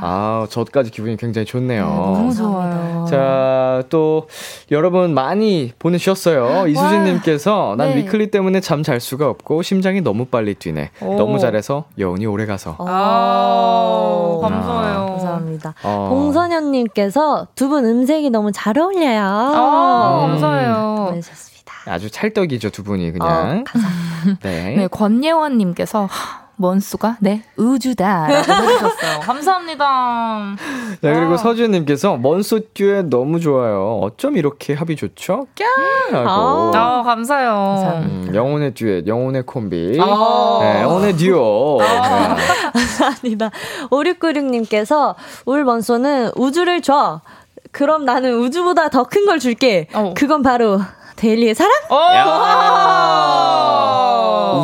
아, 저까지 기분이 굉장히 좋네요. 네, 너무 좋아요. 자, 또, 여러분 많이 보내주셨어요. 이수진님께서, 난 네. 위클리 때문에 잠 잘 수가 없고, 심장이 너무 빨리 뛰네. 오. 너무 잘해서, 여운이 오래 가서. 아, 감사해요. 감사합니다. 어. 봉선현님께서, 두 분 음색이 너무 잘 어울려요. 아, 음. 감사해요. 보내셨습니다. 아주 찰떡이죠, 두 분이 그냥. 어, 감사합니다. 네. 네, 권예원님께서, 먼수가 네 우주다라고 해주셨어요. 감사합니다. 네 그리고 아. 서주님께서 먼수 듀엣 너무 좋아요. 어쩜 이렇게 합이 좋죠? 꺄! 아, 아 감사해요. 음, 영혼의 듀엣, 영혼의 콤비, 아. 네, 영혼의 듀오. 아. 네. 감사합니다. 5696님께서 울 먼소는 우주를 줘. 그럼 나는 우주보다 더 큰 걸 줄게. 어. 그건 바로 데일리의 사랑?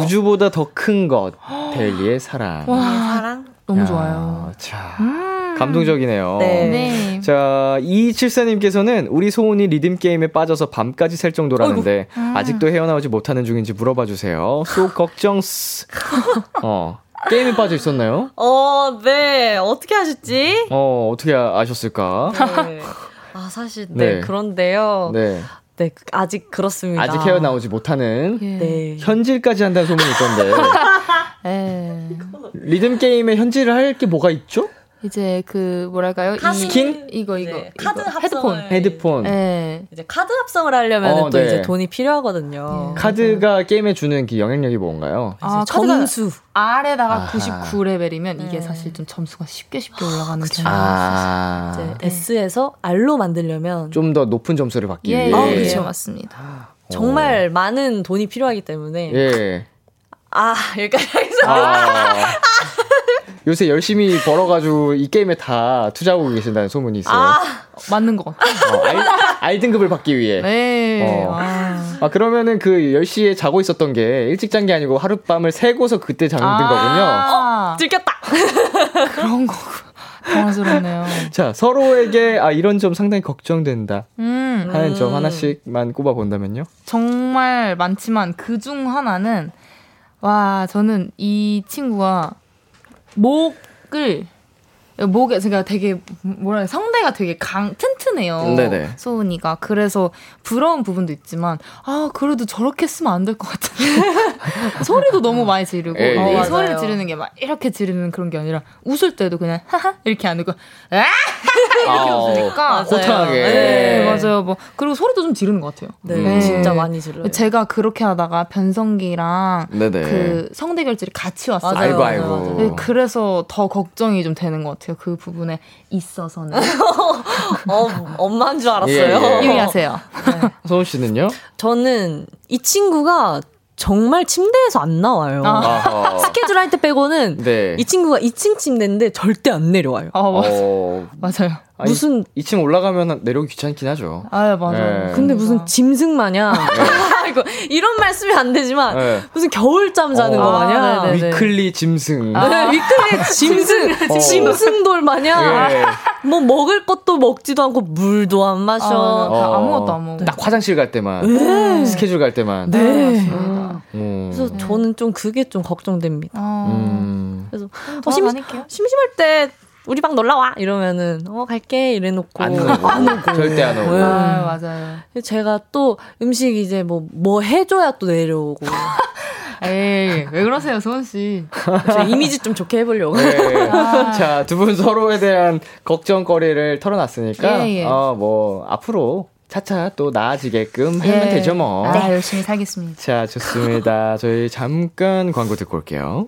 우주보다 더 큰 것. 데일리의 사랑. 와, 사랑? 너무 야, 좋아요. 자. 음. 감동적이네요. 네. 네. 자, 이칠사님께서는 우리 소은이 리듬게임에 빠져서 밤까지 셀 정도라는데, 음. 아직도 헤어나오지 못하는 중인지 물어봐 주세요. 소 걱정스. 어. 게임에 빠져 있었나요? 어, 네. 어떻게 하셨지? 어, 어떻게 아 셨을까? 네. 아, 사실, 네. 네. 그런데요. 네. 네, 아직 그렇습니다. 아직 헤어나오지 못하는 예. 네. 현질까지 한다는 소문이 있던데. 예. 리듬 게임에 현질을 할 게 뭐가 있죠? 이제 그 뭐랄까요? 이 스킨? 이거 이거, 네, 카드 이거. 헤드폰. 헤드폰. 네. 이제 카드 합성을 하려면 어, 또 네. 이제 돈이 필요하거든요. 네. 카드가 게임에 주는 그 영향력이 뭔가요? 아, 점수. R에다가 아하. 99레벨이면 이게 네. 사실 좀 점수가 쉽게 쉽게 올라가는 편이에요. 아. 이제 네. S에서 R로 만들려면 좀 더 높은 점수를 받기 예, 위해. 아, 그렇죠. 맞습니다. 정말 오. 많은 돈이 필요하기 때문에. 예. 아, 여기까지 하겠습니다. 아. 요새 열심히 벌어가지고 이 게임에 다 투자하고 계신다는 소문이 있어요. 아, 맞는 것 같아요. 어, 알, 알 등급을 받기 위해. 네. 어. 아. 아. 그러면은 그 10시에 자고 있었던 게 일찍 잔 게 아니고 하룻밤을 새고서 그때 잠든 아~ 거군요. 어, 들켰다. 그런 거고. 당황스럽네요. 자, 서로에게 아 이런 점 상당히 걱정된다 음, 하는 음. 점 하나씩만 꼽아 본다면요? 정말 많지만 그 중 하나는 와 저는 이 친구가 목을 목에 제가 되게 뭐라 해 성대가 되게 강 튼튼해요. 네네. 소은이가 그래서 부러운 부분도 있지만 아 그래도 저렇게 쓰면 안 될 것 같아. 소리도 너무 많이 지르고 에이, 어, 이 소리를 지르는 게 막 이렇게 지르는 그런 게 아니라 웃을 때도 그냥 하하 이렇게 안 웃고 아 이렇게 아, 웃으니까 고탕하게. 네, 맞아요. 뭐 그리고 소리도 좀 지르는 것 같아요. 네, 네. 진짜 많이 지르요. 제가 그렇게 하다가 변성기랑 네네. 그 성대 결절이 같이 왔어요. 아이고 아이고. 네, 그래서 더 걱정이 좀 되는 것 같아요. 같아요. 그 부분에 있어서는. 어, 엄마인 줄 알았어요. 예, 예. 유의하세요. 네. 서훈 씨는요? 저는 이 친구가 정말 침대에서 안 나와요. 아. 스케줄 할 때 빼고는 네. 이 친구가 2층 침대인데 절대 안 내려와요. 아, 맞 어... 맞아요. 아니, 무슨 2 층 올라가면 내려오기 귀찮긴 하죠. 아, 맞아요. 네. 근데 무슨 짐승 마냥 네. 이거 이런 말씀이 안 되지만 네. 무슨 겨울잠 자는 어, 거 마냥 아, 위클리 짐승. 아, 네, 위클리 짐승. 어. 짐승돌 마냥 네. 뭐 먹을 것도 먹지도 않고 물도 안 마셔. 아, 어. 무것도 안 먹어. 딱 화장실 갈 때만. 네. 스케줄 갈 때만. 네. 음. 그래서 저는 좀 그게 좀 걱정됩니다. 아. 음. 그래서 어, 심, 심심할 때 우리 방 놀러 와 이러면은 어 갈게 이래 놓고 안 오고, 안 오고. 절대 안 오고 네. 아, 맞아요 제가 또 음식 이제 뭐뭐 뭐 해줘야 또 내려오고 에이 왜 그러세요 소은 씨 이미지 좀 좋게 해보려고 네. 아. 자 두 분 서로에 대한 걱정거리를 털어놨으니까 예, 예. 어 뭐 앞으로 차차 또 나아지게끔 하면 예. 되죠 뭐. 네, 열심히 살겠습니다. 자, 좋습니다. 저희 잠깐 광고 듣고 올게요.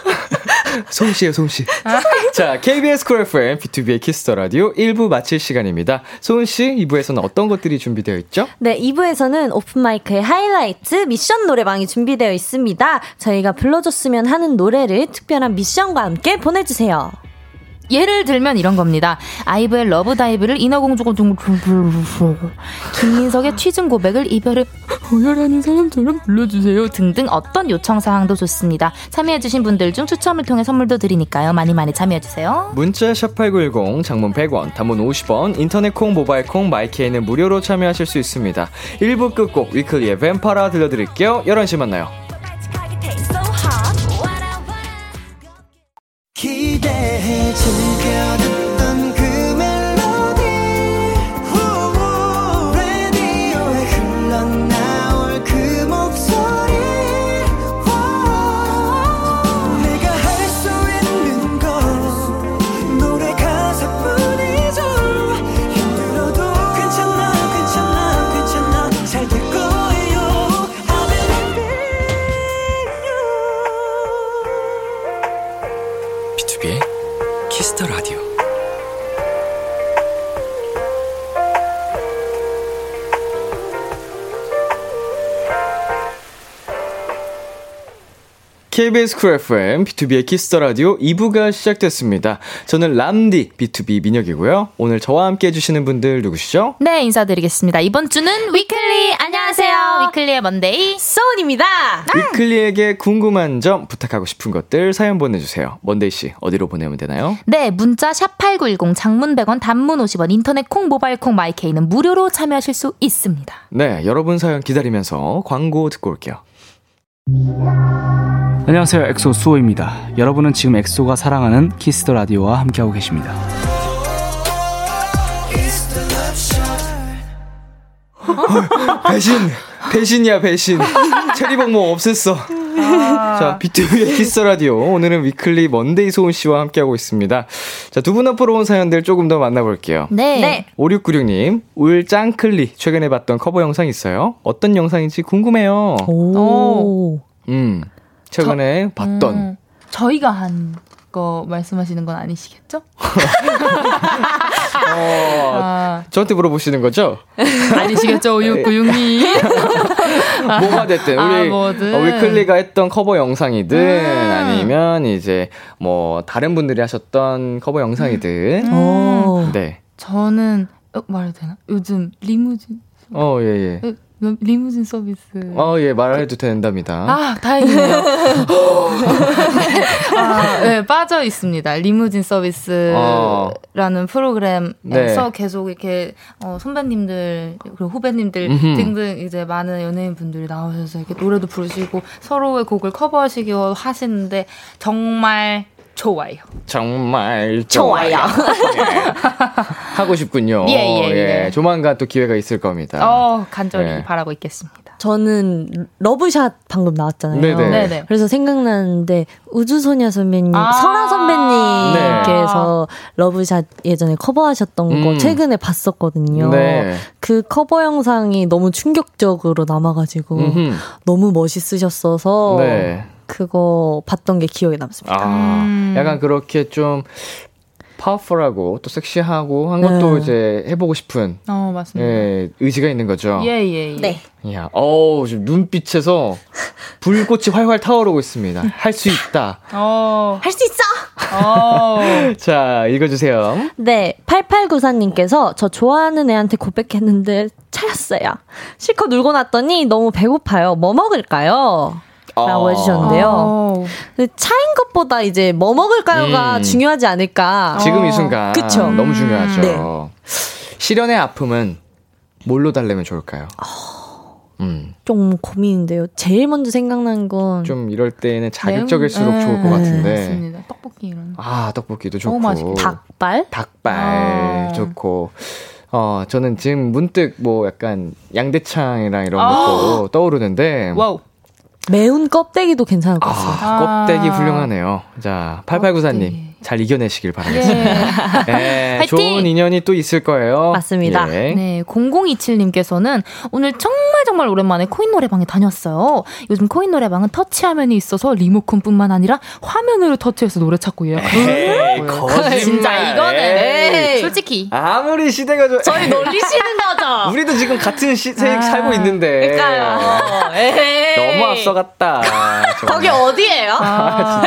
솜씨요, 솜씨. 자, KBS Cool FM, 비투비의 Kiss the Radio 1부 마칠 시간입니다. 소은씨, 2부에서는 어떤 것들이 준비되어 있죠? 네, 2부에서는 오픈마이크의 하이라이트 미션 노래방이 준비되어 있습니다. 저희가 불러줬으면 하는 노래를 특별한 미션과 함께 보내주세요. 예를 들면 이런 겁니다. 아이브의 LOVE DIVE를 인어공주가 김민석의 취중 고백을 이별을 오열하는 사람처럼 불러주세요 등등 어떤 요청 사항도 좋습니다. 참여해주신 분들 중 추첨을 통해 선물도 드리니까요. 많이 많이 참여해주세요. 문자 샵8910 장문 100원 단문 50원 인터넷 콩 모바일 콩 My K는 무료로 참여하실 수 있습니다. 1부 끝곡 위클리의 뱀파라 들려드릴게요. 11시 만나요. 기대해 즐겨 Mr. Radio. KBS Cool FM, 비투비의 Kiss the Radio 2부가 시작됐습니다. 저는 람디, B2B 민혁이고요. 오늘 저와 함께 해주시는 분들 누구시죠? 네, 인사드리겠습니다. 이번 주는 위클리! 안녕하세요. 위클리의 먼데이, 소은입니다. 위클리에게 궁금한 점, 부탁하고 싶은 것들 사연 보내주세요. 먼데이씨, 어디로 보내면 되나요? 네, 문자 샵8910, 장문 100원, 단문 50원, 인터넷 콩, 모바일 콩, 마이케이는 무료로 참여하실 수 있습니다. 네, 여러분 사연 기다리면서 광고 듣고 올게요. 안녕하세요. 엑소 수호입니다. 여러분은 지금 엑소가 사랑하는 Kiss the 라디오와 함께하고 계십니다. 배신, 배신이야 배신. 체리봉목 없앴어. 아. 자, 비투비의 키스 라디오. 오늘은 위클리 먼데이 소은 씨와 함께하고 있습니다. 자, 두 분 앞으로 온 사연들 조금 더 만나볼게요. 네. 네. 5696님, 울 짱클리. 최근에 봤던 커버 영상 있어요? 어떤 영상인지 궁금해요. 오. 음. 최근에 저, 봤던 음, 저희가 한 거 말씀하시는 건 아니시겠죠? 어, 아. 저한테 물어보시는 거죠? 아니시겠죠, 5696님. 뭐가 됐든, 우리, 아, 어, 위클리가 했던 커버 영상이든, 음. 아니면 이제 뭐, 다른 분들이 하셨던 커버 영상이든. 음. 네. 저는, 어, 말해도 되나? 요즘 리무진. 어, 예, 예. 리무진 서비스. 어, 예, 말해도 된답니다. 아, 다행이네요. 아, 네, 빠져 있습니다. 리무진 서비스라는 어. 프로그램에서 네. 계속 이렇게 어, 선배님들 그리고 후배님들 음흠. 등등 이제 많은 연예인 분들이 나오셔서 이렇게 노래도 부르시고 서로의 곡을 커버하시기도 하시는데 정말 좋아요. 정말 좋아요. 좋아요. 예. 하고 싶군요. 예, 예, 예, 예. 조만간 또 기회가 있을 겁니다. 어, 간절히 예. 바라고 있겠습니다. 저는 Love Shot 방금 나왔잖아요. 네네. 네네. 그래서 생각나는데 우주소녀 선배님, 아~ 설아 선배님께서 네. Love Shot 예전에 커버하셨던 음. 거 최근에 봤었거든요. 네. 그 커버 영상이 너무 충격적으로 남아가지고 음흠. 너무 멋있으셨어서 네. 그거 봤던 게 기억에 남습니다. 아, 음. 약간 그렇게 좀 파워풀하고 또 섹시하고 한 것도 네. 이제 해보고 싶은 어, 맞습니다. 예, 의지가 있는 거죠. 예, 예, 예. 네. 야, 어우, 지금 눈빛에서 불꽃이 활활 타오르고 있습니다. 할 수 있다. 어. 할 수 있어! 어. 자, 읽어주세요. 네, 8894님께서 저 좋아하는 애한테 고백했는데 차였어요. 실컷 울고 났더니 너무 배고파요. 뭐 먹을까요? 라고 어. 해주셨는데요. 어. 차인 것보다 이제 뭐 먹을까요가 음. 중요하지 않을까. 지금 이 순간. 그쵸. 너무 중요하죠. 네. 실연의 아픔은 뭘로 달래면 좋을까요? 음. 좀 고민인데요. 제일 먼저 생각난 건. 좀 이럴 때는 자극적일수록 네. 좋을 것 같은데. 네, 맞습니다. 떡볶이 이런. 아, 떡볶이도 좋고. 닭발? 닭발 아. 좋고. 어, 저는 지금 문득 뭐 약간 양대창이랑 이런 것도 아. 떠오르는데. Wow. 매운 껍데기도 괜찮을 것 같아요. 아, 껍데기 훌륭하네요. 자, 8894님. 잘 이겨내시길 바라겠습니다. 예. 네, 좋은 인연이 또 있을 거예요. 맞습니다. 예. 네, 0027님께서는 오늘 정말 정말 오랜만에 코인 노래방에 다녔어요. 요즘 코인 노래방은 터치 화면이 있어서 리모컨뿐만 아니라 화면으로 터치해서 노래 찾고 예약하는 거짓말. 진짜 이거는 에이. 솔직히 아무리 시대가 좀 저희 놀리시는 거죠. 우리도 지금 같은 시세에 아, 살고 있는데. 그러니까요. 에이. 너무 앞서갔다. 거기 어디예요? 아,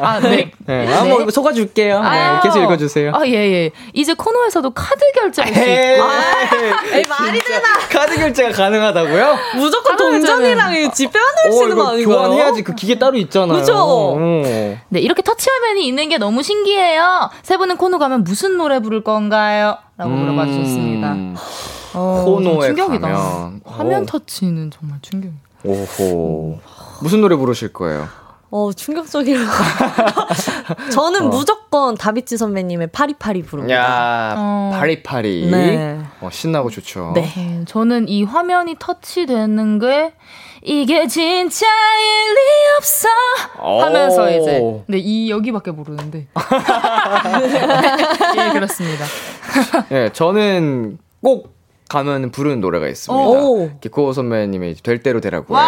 아 네. 네. 아, 뭐 속아줄게요. 네, 계속 읽어주세요. 아, 예, 예. 이제 코너에서도 카드 결제할 수 있고. 아, 에이, 말이 되나? 카드 결제가 가능하다고요? 무조건 동전이랑 지폐 하나 쓰는 거 아닌가요? 교환해야지. 그 기계 따로 있잖아요. 그죠? 네, 이렇게 터치화면이 있는 게 너무 신기해요. 세 분은 코너 가면 무슨 노래 부를 건가요? 라고 음, 물어봐 주셨습니다. 어, 코너에 충격이다. 가면. 화면 오. 터치는 정말 충격. 오호. 무슨 노래 부르실 거예요? 어, 충격적이라. 저는 어. 무조건 다비치 선배님의 파리파리 부릅니다. 야, 어. 파리파리. 네. 어, 신나고 좋죠. 네. 네. 저는 이 화면이 터치되는 게 이게 진짜 일 리 없어 하면서 이제 네, 이 여기밖에 모르는데. 예, 그렇습니다. 네, 저는 꼭 가면 부르는 노래가 있습니다. 기코 선배님의 될 대로 되라고. 네,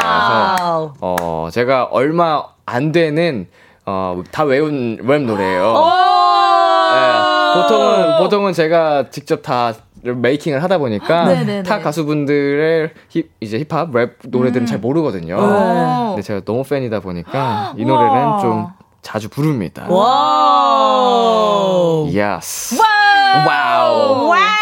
그래서 어 제가 얼마 안 되는 어다 외운 랩 노래예요. 네, 보통은 보통은 제가 직접 다 making을 하다 보니까 네네네. 타 가수분들의 힙, 이제 힙합 랩 노래들은 음. 잘 모르거든요. 근데 제가 너무 팬이다 보니까 이 노래는 좀 자주 부릅니다. Wow. Yes. Wow. Wow. Wow.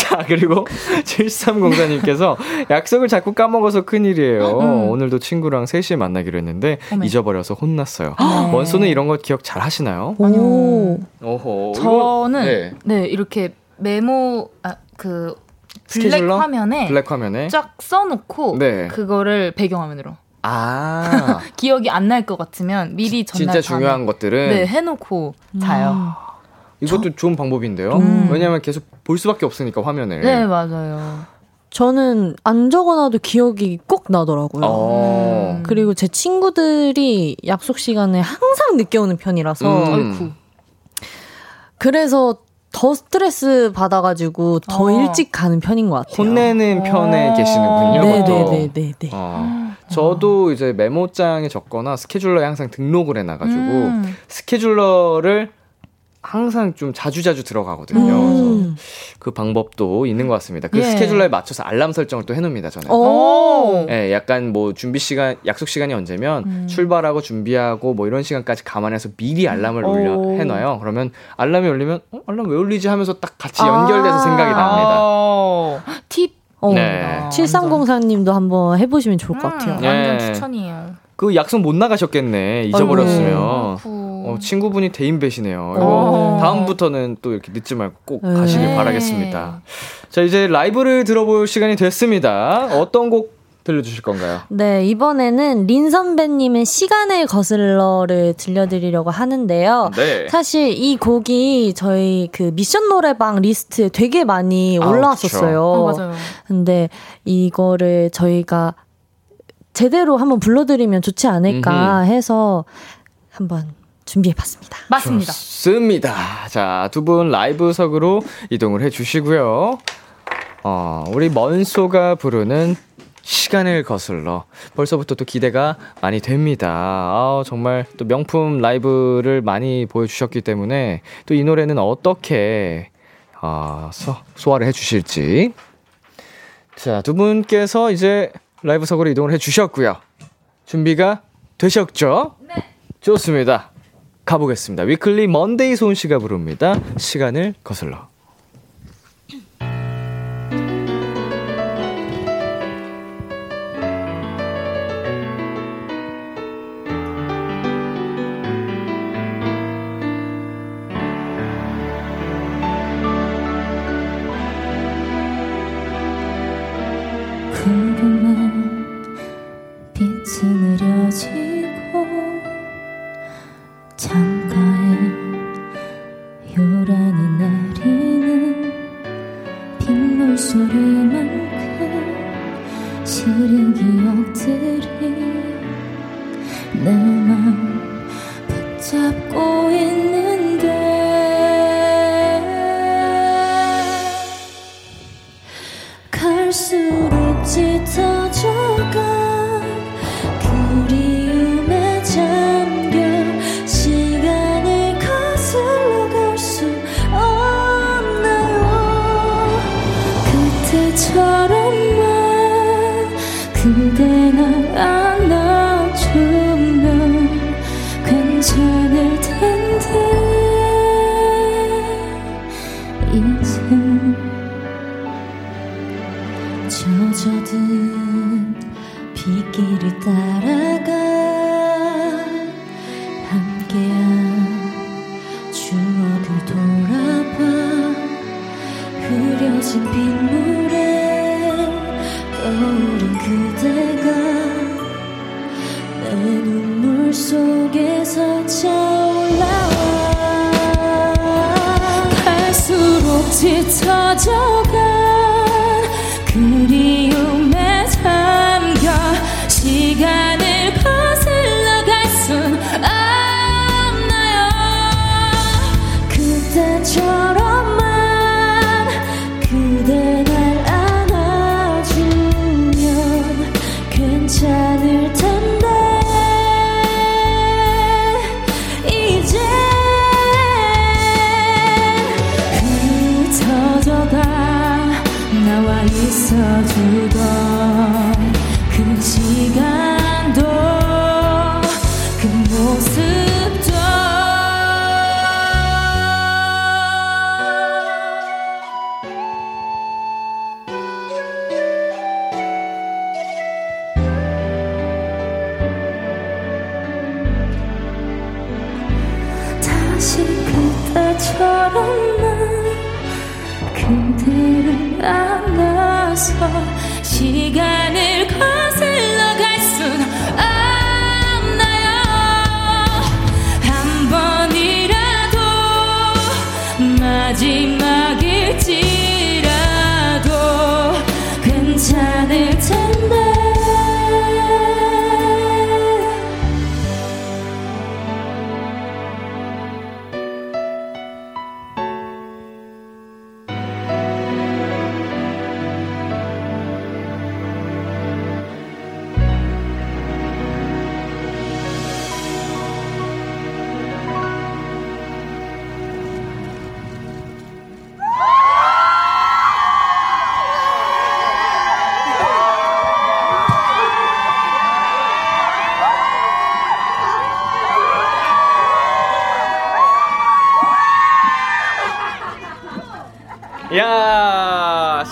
자, 그리고 7304님께서 약속을 자꾸 까먹어서 큰일이에요. 음. 오늘도 친구랑 3시에 만나기로 했는데 어메. 잊어버려서 혼났어요. 네. 원수는 이런 거 기억 잘 하시나요? 아니요. 오호. 저는 네. 네, 이렇게 메모 아, 그 블랙 scheduler? 화면에 블랙 화면에 쫙 써놓고 네. 그거를 배경화면으로 아 기억이 안 날 것 같으면 미리 전날 진짜 중요한 것들은 네 해놓고 자요. 음. 이것도 저... 좋은 방법인데요. 음. 왜냐하면 계속 볼 수밖에 없으니까 화면을. 네 맞아요. 저는 안 적어놔도 기억이 꼭 나더라고요. 어. 그리고 제 친구들이 약속 시간에 항상 늦게 오는 편이라서. 음. 그래서 더 스트레스 받아가지고 더 어. 일찍 가는 편인 것 같아요. 혼내는 편에 어. 계시는군요. 네네네네. 어. 저도 이제 메모장에 적거나 스케줄러에 항상 등록을 해놔가지고 음. 스케줄러를 항상 좀 자주자주 들어가거든요. 음. 그래서 그 방법도 있는 것 같습니다. 그 예. 스케줄러에 맞춰서 알람 설정을 또 해놓습니다, 저는. 오. 예, 약간 뭐 준비 시간, 약속 시간이 언제면 음. 출발하고 준비하고 뭐 이런 시간까지 감안해서 미리 알람을 올려 해놔요. 그러면 알람이 울리면 어? 알람 왜 울리지 하면서 딱 같이 연결돼서 아. 생각이 납니다. 팁. 어. 네. 7304님도 한번 해보시면 좋을 것 같아요. 음, 완전 네. 추천이에요. 그 약속 못 나가셨겠네. 잊어버렸으면. 아이고. 어, 친구분이 대인배시네요. 이거 어. 다음부터는 또 이렇게 늦지 말고 꼭 네. 가시길 바라겠습니다. 자, 이제 라이브를 들어볼 시간이 됐습니다. 어떤 곡 들려주실 건가요? 네, 이번에는 린 선배님의 시간을 거슬러를 들려드리려고 하는데요. 네. 사실 이 곡이 저희 그 미션 노래방 리스트에 되게 많이 올라왔었어요. 아, 어, 맞아요. 근데 이거를 저희가 제대로 한번 불러드리면 좋지 않을까 음흠. 해서 한번 준비해봤습니다. 맞습니다. 좋습니다. 자, 두 분 라이브석으로 이동을 해주시고요. 어, 우리 먼소가 부르는 시간을 거슬러 벌써부터 또 기대가 많이 됩니다. 아, 정말 또 명품 라이브를 많이 보여주셨기 때문에 또 이 노래는 어떻게 어, 소, 소화를 해주실지. 자, 두 분께서 이제 라이브석으로 이동을 해주셨고요. 준비가 되셨죠? 네. 좋습니다. 가보겠습니다. 위클리 먼데이 소은 씨가 부릅니다. 시간을 거슬러.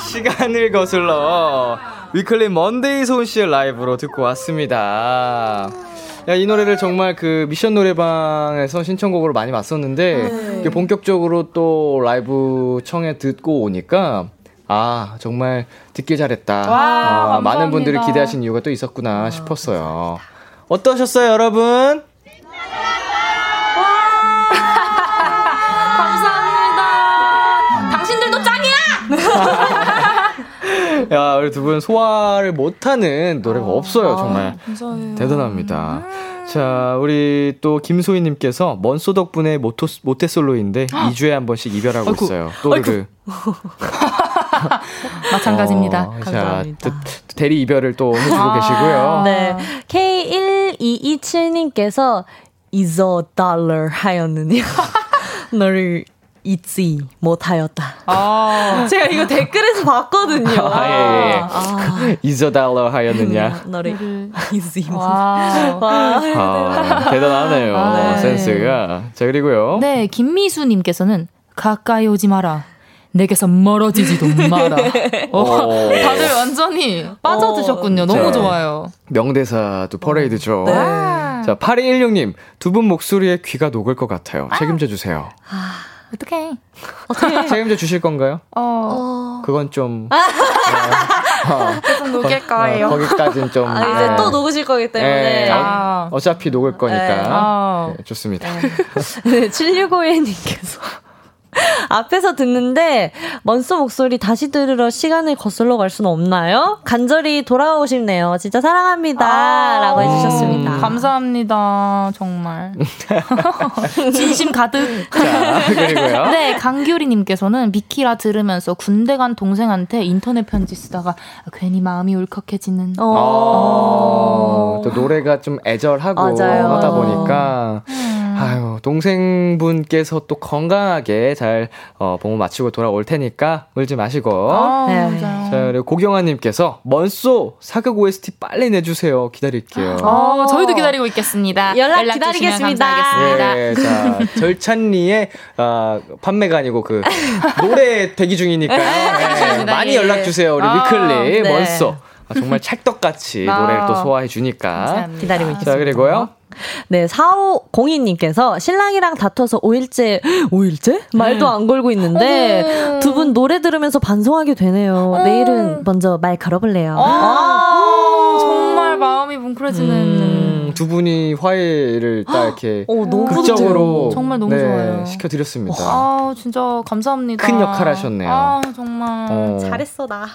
시간을 거슬러 위클리 먼데이 소은 씨의 라이브로 듣고 왔습니다. 야, 이 노래를 정말 그 미션 노래방에서 신청곡으로 많이 왔었는데 네. 본격적으로 또 라이브 청해 듣고 오니까 아 정말 듣길 잘했다. 와, 아, 많은 분들이 기대하신 이유가 또 있었구나 아, 싶었어요. 감사합니다. 어떠셨어요, 여러분? 야, 우리 두 분 소화를 못하는 노래가 아, 없어요, 정말. 아, 대단합니다. 음. 자, 우리 또 김소희님께서 먼소 덕분에 모토, 모태솔로인데 2주에 한 번씩 이별하고 아이고. 있어요. 또르르. 마찬가지입니다. 어, 감사합니다. 자, 대리 이별을 또 해주고 아~ 계시고요. 네. K1227님께서 is a dollar 하였느냐. 너를 잊지 못하였다. 아. 제가 이거 댓글에서 봤거든요. 아, 예, 예. 예. 아. 이서달러 하였느냐. 음, 너를 잊지 못. 와. 아, 대단하네요. 아, 네. 센스가. 자, 그리고요. 네, 김미수님께서는 가까이 오지 마라. 내게서 멀어지지도 마라. 어, 다들 완전히 빠져드셨군요. 어, 너무 자, 좋아요. 명대사도 퍼레이드죠. 네. 자, 8216님, 두 분 목소리에 귀가 녹을 것 같아요. 책임져 주세요. 아. 어떡해. 어떻게 책임져 주실 건가요? 어. 어. 그건 좀. 네. 어. 계속 녹일 거예요. 어, 거기까지는 좀. 아, 이제 네. 또 녹으실 거기 때문에. 네. 아. 어 차피 녹을 거니까. 네. 아. 네, 좋습니다. 네. 7651님께서. 앞에서 듣는데 먼소 목소리 다시 들으러 시간을 거슬러 갈 수는 없나요? 간절히 돌아오고 싶네요. 진짜 사랑합니다. 아, 라고 해주셨습니다. 음, 감사합니다. 정말. 진심 가득. 자, 그리고요. 네, 강규리님께서는 미키라 들으면서 군대 간 동생한테 인터넷 편지 쓰다가 괜히 마음이 울컥해지는. 어. 어. 또 노래가 좀 애절하고 맞아요. 하다 보니까. 음. 아유, 동생분께서 또 건강하게 잘, 어, 봉호 마치고 돌아올 테니까 울지 마시고. 아, 네. 자, 그리고 고경아님께서 먼소 사극 OST 빨리 내주세요. 기다릴게요. 어, 저희도 기다리고 있겠습니다. 연락, 연락 기다리겠습니다. 네, 자, 절찬리의, 어, 판매가 아니고 그, 노래 대기 중이니까요. 네, 많이 연락 주세요. 우리 아, 위클리, 네. 먼소. 아, 정말 찰떡같이 아, 노래를 또 소화해 주니까. 기다리고 있겠습니다. 자, 그리고요. 네, 4502님께서 신랑이랑 다퉈서 5일째, 5일째? 말도 안 걸고 있는데 두분 노래 들으면서 반성하게 되네요. 음. 내일은 먼저 말 걸어볼래요. 아, 아~ 정말 마음이 뭉클해지는. 음, 두 분이 화해를 딱 이렇게 어, 너무 극적으로 정말 너무 네, 좋아요. 시켜드렸습니다. 아, 진짜 감사합니다. 큰 역할 하셨네요. 아, 정말. 어. 잘했어, 나.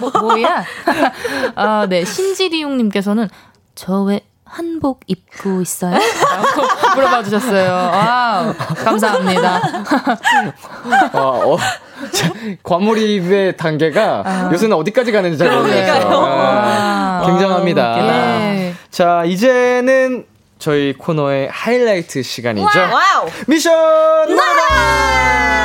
뭐, 뭐야? 아, 네. 신지리용님께서는 저왜 한복 입고 있어요? 라고 물어봐 주셨어요. 와 감사합니다. 어, 어, 과몰입의 단계가 아. 요새는 어디까지 가는지 잘 모르겠어요. 아, 굉장합니다. 네. 자, 이제는 저희 코너의 하이라이트 시간이죠. Wow. 미션 나라!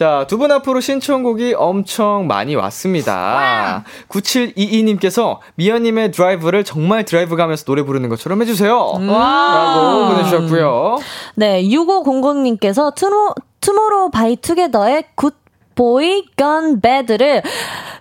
자, 두 분 앞으로 신청곡이 엄청 많이 왔습니다. 9722님께서 미연님의 드라이브를 정말 드라이브 가면서 노래 부르는 것처럼 해주세요. 음. 라고 보내주셨고요. 네, 6500님께서 투모, 투모로우 바이 투게더의 Good Boy Gone Bad를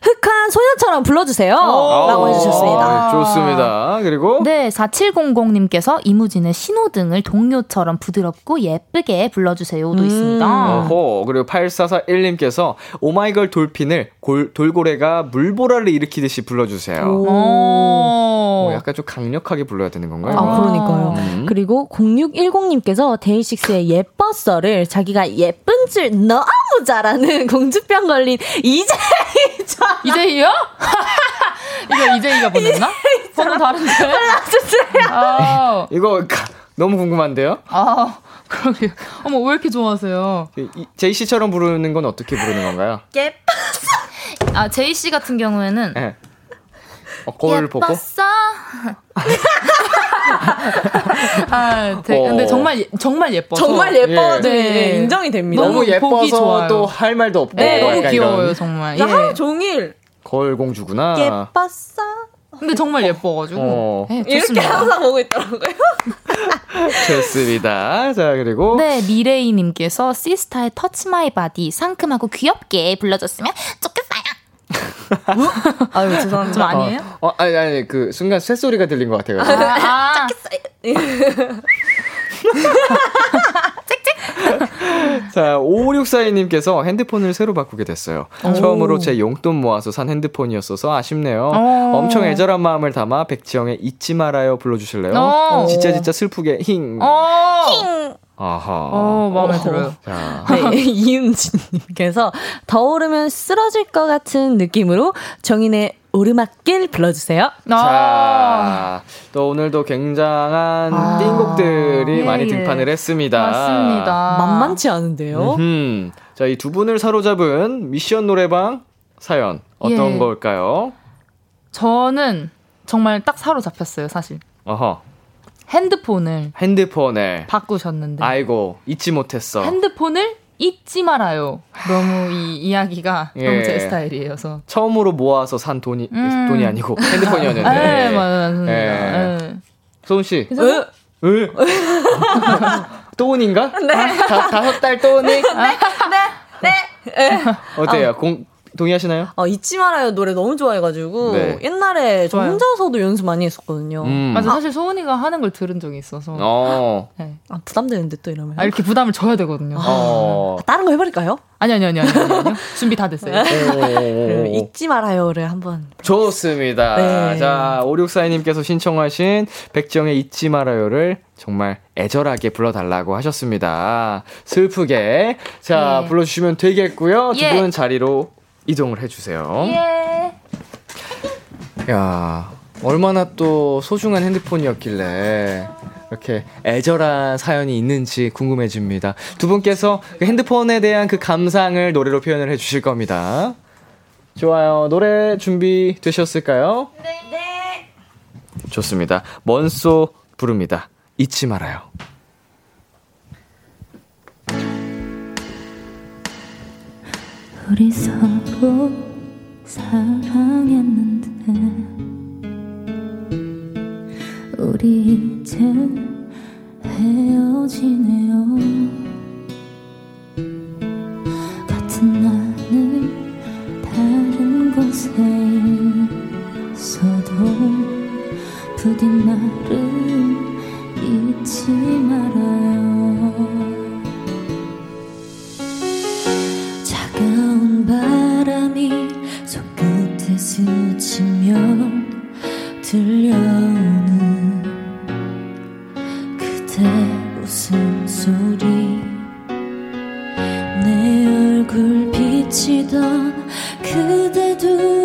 흑화한 소년처럼 불러주세요. 라고 해주셨습니다. 아, 좋습니다. 그리고 네, 4700님께서 이무진의 신호등을 동요처럼 부드럽고 예쁘게 불러주세요도 음. 있습니다. 어허, 그리고 8441님께서 오마이걸 Dolphin을 골, 돌고래가 물보라를 일으키듯이 불러주세요. 오. 오, 약간 좀 강력하게 불러야 되는 건가요? 아, 그러니까요. 음. 그리고 0610님께서 데이식스의 예뻤어를 자기가 예쁜 줄 너무 잘하는 공주병 걸린 이재희 이재희요? 이거 이재희가 보냈나? 번호 다른데? 몰라주세요. 아. 이거 너무 궁금한데요? 아, 그러게. 어머, 왜 이렇게 좋아하세요? 제이 씨처럼 부르는 건 어떻게 부르는 건가요? 예뻤어. 아, 제이 씨 같은 경우에는 네. 어, 거울 보고? 아, 되, 근데 어. 정말 정말 예뻐서 정말 예뻐 예. 네, 인정이 됩니다. 너무, 너무 예뻐서 또 할 말도 없고 네, 너무 귀여워요 이런. 정말. 예. 하루 종일 거울 공주구나. 예뻤어. 근데 정말 예뻐가지고 어. 네, 이렇게 항상 보고 있더라고요. 좋습니다. 자 그리고 네 미레이님께서 시스타의 Touch My Body 상큼하고 귀엽게 불러줬으면 좋겠어요. 아유 죄송합니다. 좀 아니에요? 어, 어, 아니 아니 그 순간 새 소리가 들린 것 같아가지고. 아, 자, 5642님께서 핸드폰을 새로 바꾸게 됐어요. 오. 처음으로 제 용돈 모아서 산 핸드폰이었어서 아쉽네요. 오. 엄청 애절한 마음을 담아 백지영의 잊지 말아요 불러주실래요? 오. 진짜 진짜 슬프게 힝. 힝. 아하. 어, 마음에 어. 들어요. 네, 이은진님께서 더 오르면 쓰러질 것 같은 느낌으로 정인의 오르막길 불러주세요. 자, 또 오늘도 굉장한 아~ 띵곡들이 네. 많이 등판을 했습니다. 맞습니다. 만만치 않은데요. 음흠. 자, 이 두 분을 사로잡은 미션 노래방 사연 어떤 예. 걸까요? 저는 정말 딱 사로잡혔어요, 사실. 어허. 핸드폰을 핸드폰을 바꾸셨는데 아이고 잊지 못했어. 핸드폰을 잊지 말아요. 너무 이 이야기가 예. 너무 제 스타일이어서 처음으로 모아서 산 돈이 음. 돈이 아니고 핸드폰이었는데. 네, 맞습니다. 예. 네. 소은 씨. 으? 으? 또운인가? 네. 다, 다섯 달 또운이? 네. 네. 네. 어때요? 공 동의하시나요? 어, 잊지 말아요 노래 너무 좋아해가지고 네. 옛날에 저 혼자서도 연습 많이 했었거든요. 음. 맞아 사실 소은이가 하는 걸 들은 적이 있어서. 어. 네. 아, 부담되는데 또 이러면. 아 이렇게 부담을 줘야 되거든요. 어. 아, 다른 거 해버릴까요? 아니 아니 아니 아니, 아니, 준비 다 됐어요. 네. 잊지 말아요를 한번. 좋습니다. 네. 자 5642님께서 신청하신 백정의 잊지 말아요를 정말 애절하게 불러달라고 하셨습니다. 슬프게 자 예. 불러주시면 되겠고요. 예. 두분 자리로 이동을 해주세요. 예. 야 얼마나 또 소중한 핸드폰이었길래 이렇게 애절한 사연이 있는지 궁금해집니다. 두 분께서 그 핸드폰에 대한 그 감상을 노래로 표현을 해주실 겁니다. 좋아요. 노래 준비 되셨을까요? 네. 네. 좋습니다. 먼소 부릅니다. 잊지 말아요. 우리 서로 사랑했는데 우리 이제 헤어지네요. 같은 나는 다른 곳에 있어도 부디 나를 잊지 말아요 스치면 들려오는 그대 웃음소리. 내 얼굴 비치던 그대 두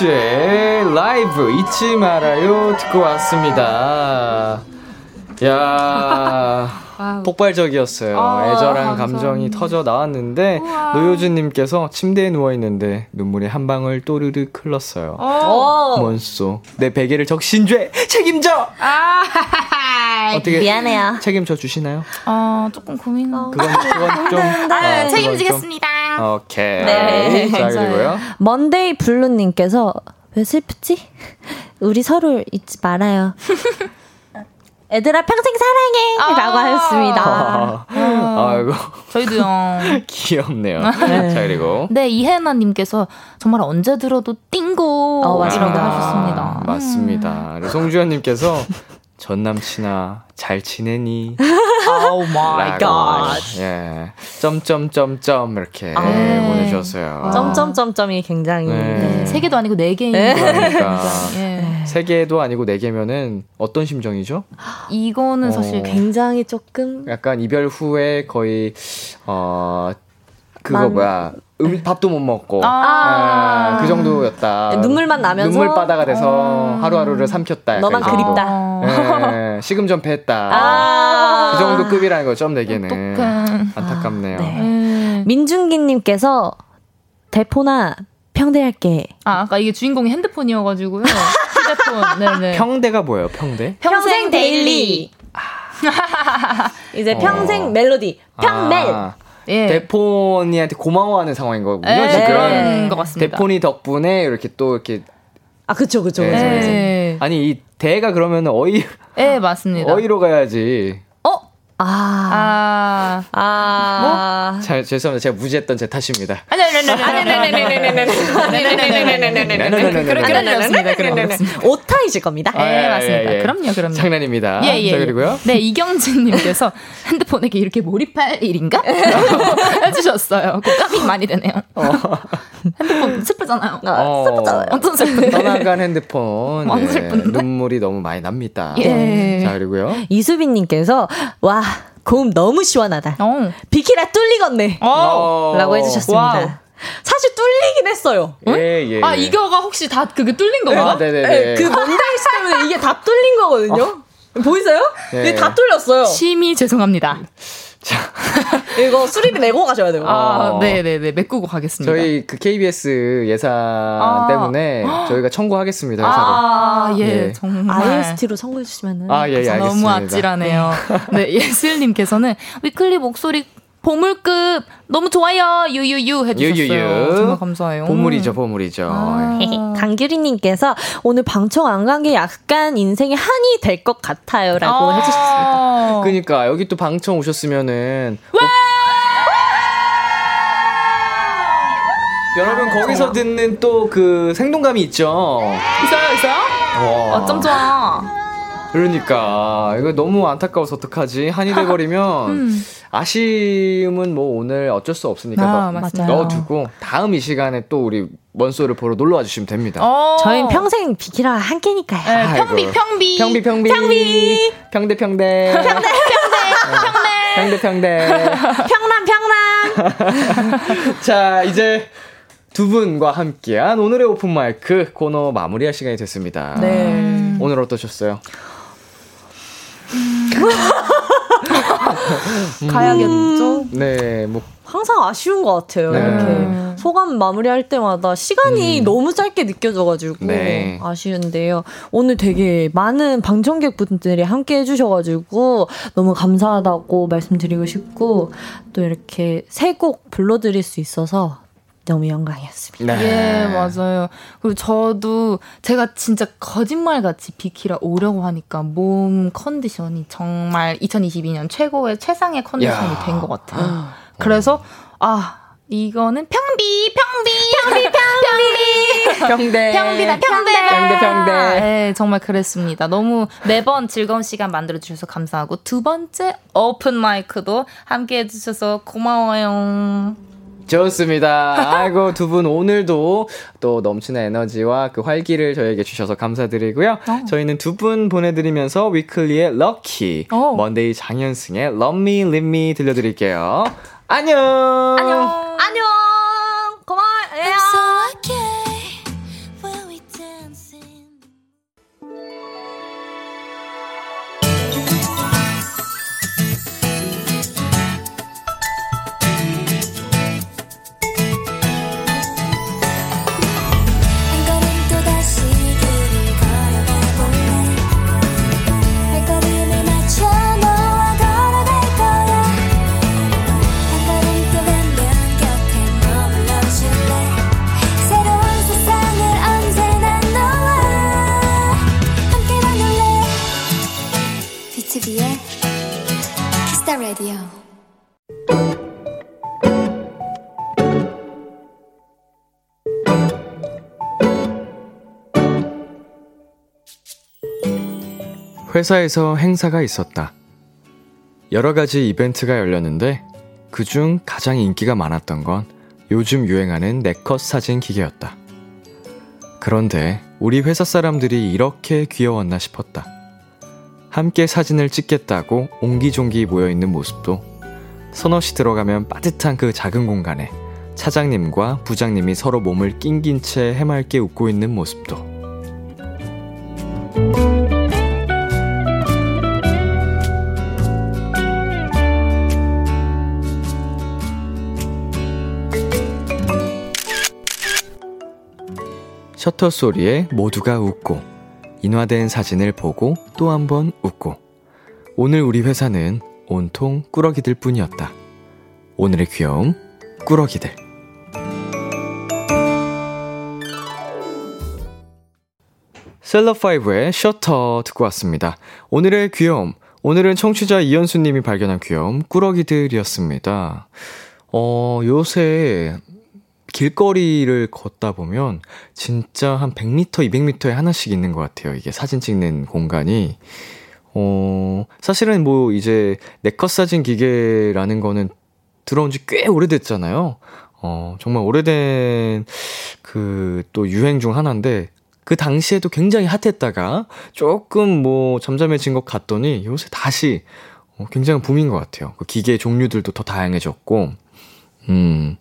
씨의 라이브 잊지 말아요 듣고 왔습니다. 야 폭발적이었어요. 아, 애절한 감정이 터져 나왔는데 노효준님께서 침대에 누워 있는데 눈물이 한 방울 또르르 흘렀어요. 뭔소 내 베개를 적신죄 책임져. 아, 어떻게 미안해요. 책임져 주시나요? 아 조금 고민. 그건 그건 좀 아, 어, 책임지겠습니다. 좀, 오케이. 네. 자 그리고요. 먼데이 블루님께서 왜 슬프지? 우리 서로 잊지 말아요. 애들아 평생 사랑해! 라고 아~ 하셨습니다. 아, 아, 아이고. 저희도요. 귀엽네요. 네. 자, 그리고. 네, 이혜나님께서 정말 언제 들어도 띵고! 어, 맞습니다. 하셨습니다. 맞습니다. 음. 송주현님께서 전 남친아 잘 지내니? Oh my god. 예. 점점점점 이렇게 아, 네. 보내주셨어요. 아. 점점점점이 굉장히 네. 네. 세 개도 아니고 네 개인 네. 그러니까 예. 세 개도 아니고 네 개면은 어떤 심정이죠? 이거는 사실 어, 굉장히 조금 약간 이별 후에 거의 어 그거 만... 뭐야 음, 밥도 못 먹고 아~ 네, 그 정도였다. 눈물만 나면서 눈물바다가 돼서 아~ 하루하루를 삼켰다. 너만 그립다. 네, 식음 전폐했다. 아~ 그 정도 급이라는 거죠, 점네개는 안타깝네요. 네. 음. 민준기님께서 대포나 평대할게. 아, 아까 이게 주인공이 핸드폰이어가지고요. 휴대폰. 네네. 평대가 뭐예요, 평대? 평생 데일리. 이제 평생 어. 멜로디. 평멜. 아. 예. 대폰이한테 고마워하는 상황인 거군요. 예. 지금 그런 것 같습니다. 대폰이 덕분에 이렇게 또 이렇게 아 그쵸 그쵸 그쵸. 예. 아니 이 대가 그러면 어이. 예 맞습니다. 어이로 가야지. 아. 아. 아. 뭐? 자, 죄송합니다. 제가 무지했던 제 탓입니다. 아니, 아니, 아니, 아니, 아니, 아니, 아니, 아니. 오타이실 겁니다. 네, 맞습니다. 그럼요, 그럼요. 장난입니다. 예, 예. 그리고요. 네, 이경진님께서 핸드폰에게 이렇게 몰입할 일인가? 해주셨어요. 공감이 많이 되네요. 핸드폰 슬프잖아요. 슬프잖아요. 완전 슬픈. 떠나간 핸드폰. 완전 슬픈. 눈물이 너무 많이 납니다. 예. 자, 그리고요. 이수빈님께서, 와, 고음 너무 시원하다. 어. 비키라 뚫리겠네. 어. 라고 해주셨습니다. Wow. 사실 뚫리긴 했어요. 응? 예, 예, 아, 예. 이거가 혹시 다 그게 뚫린 건가? 아, 네네네. 네, 그 먼데이스 때문에 이게 다 뚫린 거거든요. 어. 보이세요? 네. 이게 다 뚫렸어요. 심히 죄송합니다. 자. 이거 수리비 내고 가셔야 돼요. 아, 네네네. 메꾸고 가겠습니다. 저희 그 KBS 예산 아. 때문에 저희가 청구하겠습니다. 회사로. 아, 예. 예. 정말. IST로 청구해주시면은. 아, 예, 예, 알겠습니다. 너무 아찔하네요. 네, 예슬님께서는 위클리 목소리 보물급 너무 좋아요 유유유 해주셨어요. 유유유. 정말 감사해요. 보물이죠 보물이죠. 아. 강규리님께서 오늘 방청 안 간 게 약간 인생의 한이 될 것 같아요라고 아. 해주셨습니다. 그러니까 여기 또 방청 오셨으면은 와! 여러분 거기서 듣는 또 그 생동감이 있죠. 있어요 있어요? 어쩜 좋아. 그러니까 이거 너무 안타까워서 어떡하지 한이 돼버리면. 음. 아쉬움은 뭐 오늘 어쩔 수 없으니까 아, 넣, 넣어두고 다음 이 시간에 또 우리 먼소를 보러 놀러 와주시면 됩니다. 어. 저희는 평생 비키라 함께니까요. 네, 평비, 평비. 평비, 평비. 평비. 평대, 평대. 평대, 평대. 평대, 평대. 평남, 평남. 자, 이제 두 분과 함께한 오늘의 오픈 마이크 코너 마무리할 시간이 됐습니다. 네. 오늘 어떠셨어요? 가야겠죠. 음. 네, 뭐 항상 아쉬운 것 같아요. 네. 이렇게 소감 마무리할 때마다 시간이 음. 너무 짧게 느껴져가지고 네. 아쉬운데요. 오늘 되게 많은 방청객 분들이 함께 해주셔가지고 너무 감사하다고 말씀드리고 싶고 또 이렇게 세 곡 불러드릴 수 있어서 너무 영광이었습니다. 네. 예, 맞아요. 그리고 저도 제가 진짜 거짓말 같이 비키라 오려고 하니까 몸 컨디션이 정말 2022년 최고의 최상의 컨디션이 된 것 같아요. 아. 그래서 아 이거는 평비, 평비, 평비, 평비, 평대, 평비다, 평대, 평대, 평대. 네, 정말 그랬습니다. 너무 매번 즐거운 시간 만들어 주셔서 감사하고 두 번째 오픈 마이크도 함께 해주셔서 고마워요. 좋습니다. 아이고, 두 분 오늘도 또 넘치는 에너지와 그 활기를 저에게 주셔서 감사드리고요. 어. 저희는 두 분 보내드리면서 위클리의 Lucky, 어. 먼데이 장현승의 Love Me, Leave Me 들려드릴게요. 안녕! 안녕! 안녕! 회사에서 행사가 있었다. 여러 가지 이벤트가 열렸는데 그중 가장 인기가 많았던 건 요즘 유행하는 네컷 사진 기계였다. 그런데 우리 회사 사람들이 이렇게 귀여웠나 싶었다. 함께 사진을 찍겠다고 옹기종기 모여있는 모습도 서너시 들어가면 빠듯한 그 작은 공간에 차장님과 부장님이 서로 몸을 낑긴 채 해맑게 웃고 있는 모습도 셔터 소리에 모두가 웃고 인화된 사진을 보고 또 한 번 웃고 오늘 우리 회사는 온통 꾸러기들 뿐이었다. 오늘의 귀여움 꾸러기들 셀럽5의 셔터 듣고 왔습니다. 오늘의 귀여움 오늘은 청취자 이현수님이 발견한 귀여움 꾸러기들이었습니다. 어, 요새 길거리를 걷다 보면 진짜 한 100m, 200m에 하나씩 있는 것 같아요. 이게 사진 찍는 공간이. 어, 사실은 뭐 이제 네컷 사진 기계라는 거는 들어온 지 꽤 오래됐잖아요. 어, 정말 오래된 그 또 유행 중 하나인데 그 당시에도 굉장히 핫했다가 조금 뭐 잠잠해진 것 같더니 요새 다시 어, 굉장히 붐인 것 같아요. 그 기계 종류들도 더 다양해졌고, 음,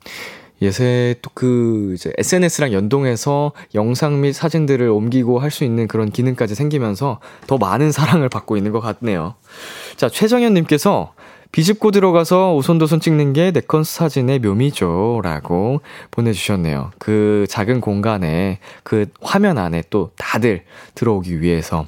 예새 또그 이제 SNS랑 연동해서 영상 및 사진들을 옮기고 할 수 있는 그런 기능까지 생기면서 더 많은 사랑을 받고 있는 것 같네요. 자, 최정현 님께서 비집고 들어가서 오손도손 찍는 게 네컨 사진의 묘미죠. 라고 보내주셨네요. 그 작은 공간에 그 화면 안에 또 다들 들어오기 위해서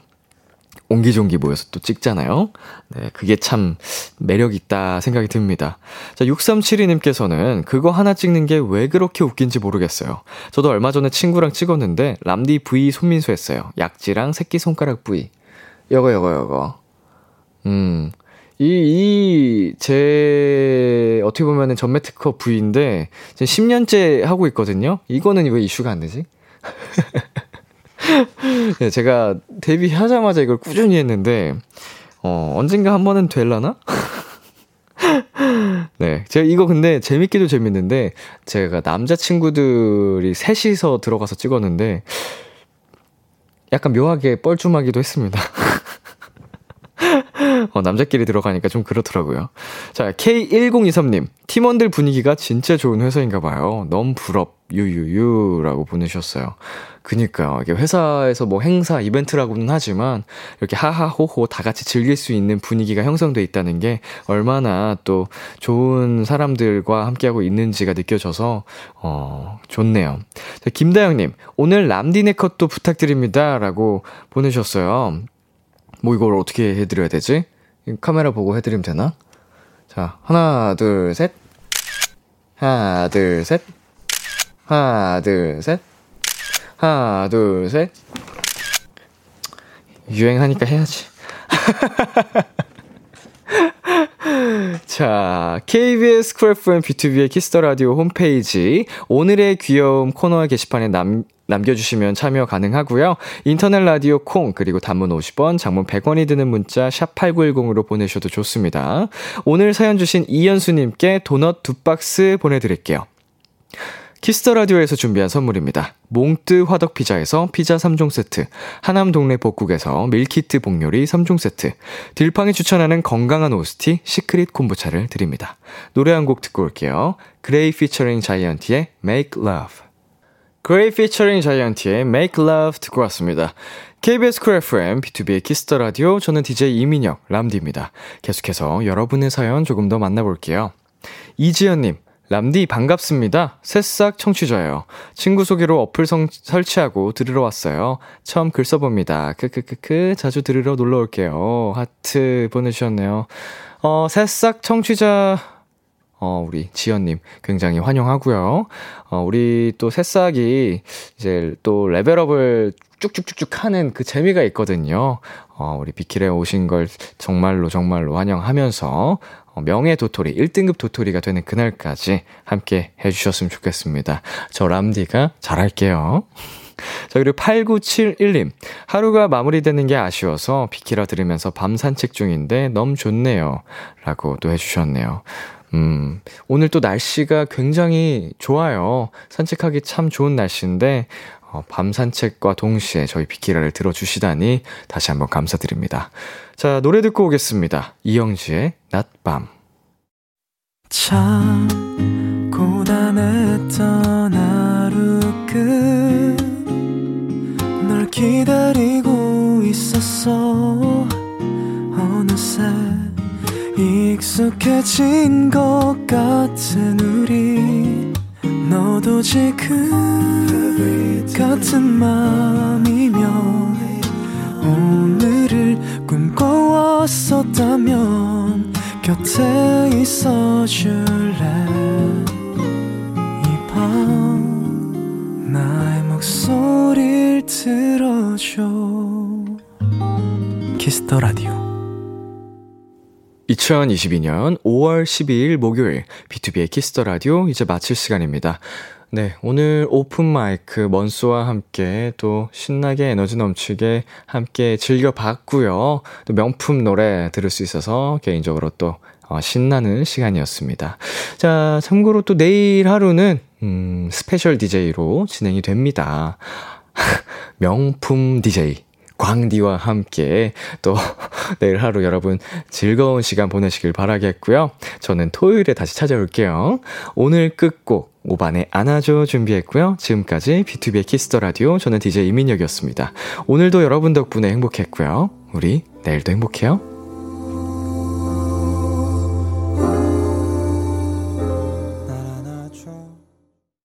옹기종기 모여서 또 찍잖아요. 네, 그게 참 매력있다 생각이 듭니다. 자, 6372님께서는 그거 하나 찍는 게 왜 그렇게 웃긴지 모르겠어요. 저도 얼마 전에 친구랑 찍었는데, 람디 V 손민수 했어요. 약지랑 새끼손가락 V. 여거, 여거, 여거. 음, 이, 이, 제, 어떻게 보면은 전매 특허 V인데, 지금 10년째 하고 있거든요? 이거는 왜 이슈가 안 되지? 네, 제가 데뷔하자마자 이걸 꾸준히 했는데, 어, 언젠가 한 번은 될라나? 네. 제가 이거 근데 재밌기도 재밌는데, 제가 남자친구들이 셋이서 들어가서 찍었는데, 약간 묘하게 뻘쭘하기도 했습니다. 어, 남자끼리 들어가니까 좀 그렇더라고요. 자, K1023님. 팀원들 분위기가 진짜 좋은 회사인가 봐요. 너무 부럽, 유유유라고 보내셨어요. 그니까요. 이게 회사에서 뭐 행사, 이벤트라고는 하지만 이렇게 하하호호 다 같이 즐길 수 있는 분위기가 형성돼 있다는 게 얼마나 또 좋은 사람들과 함께하고 있는지가 느껴져서, 어, 좋네요. 자, 김다영 님, 오늘 람디네 컷도 부탁드립니다. 라고 보내셨어요. 뭐 이걸 어떻게 해 드려야 되지? 카메라 보고 해 드리면 되나? 자, 하나, 둘, 셋. 하나, 둘, 셋. 하나, 둘, 셋. 하나, 둘, 셋. 유행하니까 해야지. 자, KBS 쿨 FM B2B의 키스터 라디오 홈페이지 오늘의 귀여움 코너 게시판에 남 남겨주시면 참여 가능하고요. 인터넷 라디오 콩 그리고 단문 50원, 장문 100원이 드는 문자 샵 #8910으로 보내셔도 좋습니다. 오늘 사연 주신 이현수님께 도넛 두 박스 보내드릴게요. Kiss the Radio에서 준비한 선물입니다. 몽뜨 화덕 피자에서 피자 3종 세트, 하남 동네 복국에서 밀키트 복요리 3종 세트, 딜팡이 추천하는 건강한 오스티 Secret 콤보차를 드립니다. 노래 한 곡 듣고 올게요. 그레이 피처링 자이언티의 Make Love. 그레이 피처링 자이언티의 Make Love 듣고 왔습니다. KBS 쿨 FM, B2B의 키스터 라디오, 저는 DJ 이민혁, 람디입니다. 계속해서 여러분의 사연 조금 더 만나볼게요. 이지연님, 람디 반갑습니다. 새싹 청취자예요. 친구 소개로 어플 성, 설치하고 들으러 왔어요. 처음 글 써봅니다. 크크크크 자주 들으러 놀러 올게요. 하트 보내주셨네요. 어, 새싹 청취자 어, 우리 지연님 굉장히 환영하고요. 어, 우리 또 새싹이 이제 또 레벨업을 쭉쭉쭉쭉 하는 그 재미가 있거든요. 어, 우리 비키레 오신 걸 정말로 정말로 환영하면서 어, 명예 도토리, 1등급 도토리가 되는 그날까지 함께 해주셨으면 좋겠습니다. 저 람디가 잘할게요. 자, 그리고 8971님. 하루가 마무리되는 게 아쉬워서 비키라 들으면서 밤 산책 중인데 너무 좋네요. 라고 또 해주셨네요. 음, 오늘 또 날씨가 굉장히 좋아요. 산책하기 참 좋은 날씨인데, 어, 밤 산책과 동시에 저희 비키라를 들어주시다니 다시 한번 감사드립니다. 자, 노래 듣고 오겠습니다. 이영지의 낮밤. 참, 고단했던 하루 끝널 기다리고 있었어. 어느새 익숙해진 것 같은 우리. 너도 지금 같은 맘이면 오늘을 꿈꿔왔었다면 곁에 있어 줄래? 이 밤 나의 목소리를 들어줘. Kiss the Radio. 2022년 5월 12일 목요일 B2B의 키스터 라디오 이제 마칠 시간입니다. 네, 오늘 오픈 마이크 먼스와 함께 또 신나게 에너지 넘치게 함께 즐겨봤고요. 또 명품 노래 들을 수 있어서 개인적으로 또 어, 신나는 시간이었습니다. 자, 참고로 또 내일 하루는 음, 스페셜 DJ로 진행이 됩니다. 명품 DJ 광디와 함께 또 내일 하루 여러분 즐거운 시간 보내시길 바라겠고요. 저는 토요일에 다시 찾아올게요. 오늘 끝곡 오반의 안아줘 준비했고요. 지금까지 B2B의 키스터 라디오 저는 DJ 이민혁이었습니다. 오늘도 여러분 덕분에 행복했고요. 우리 내일도 행복해요.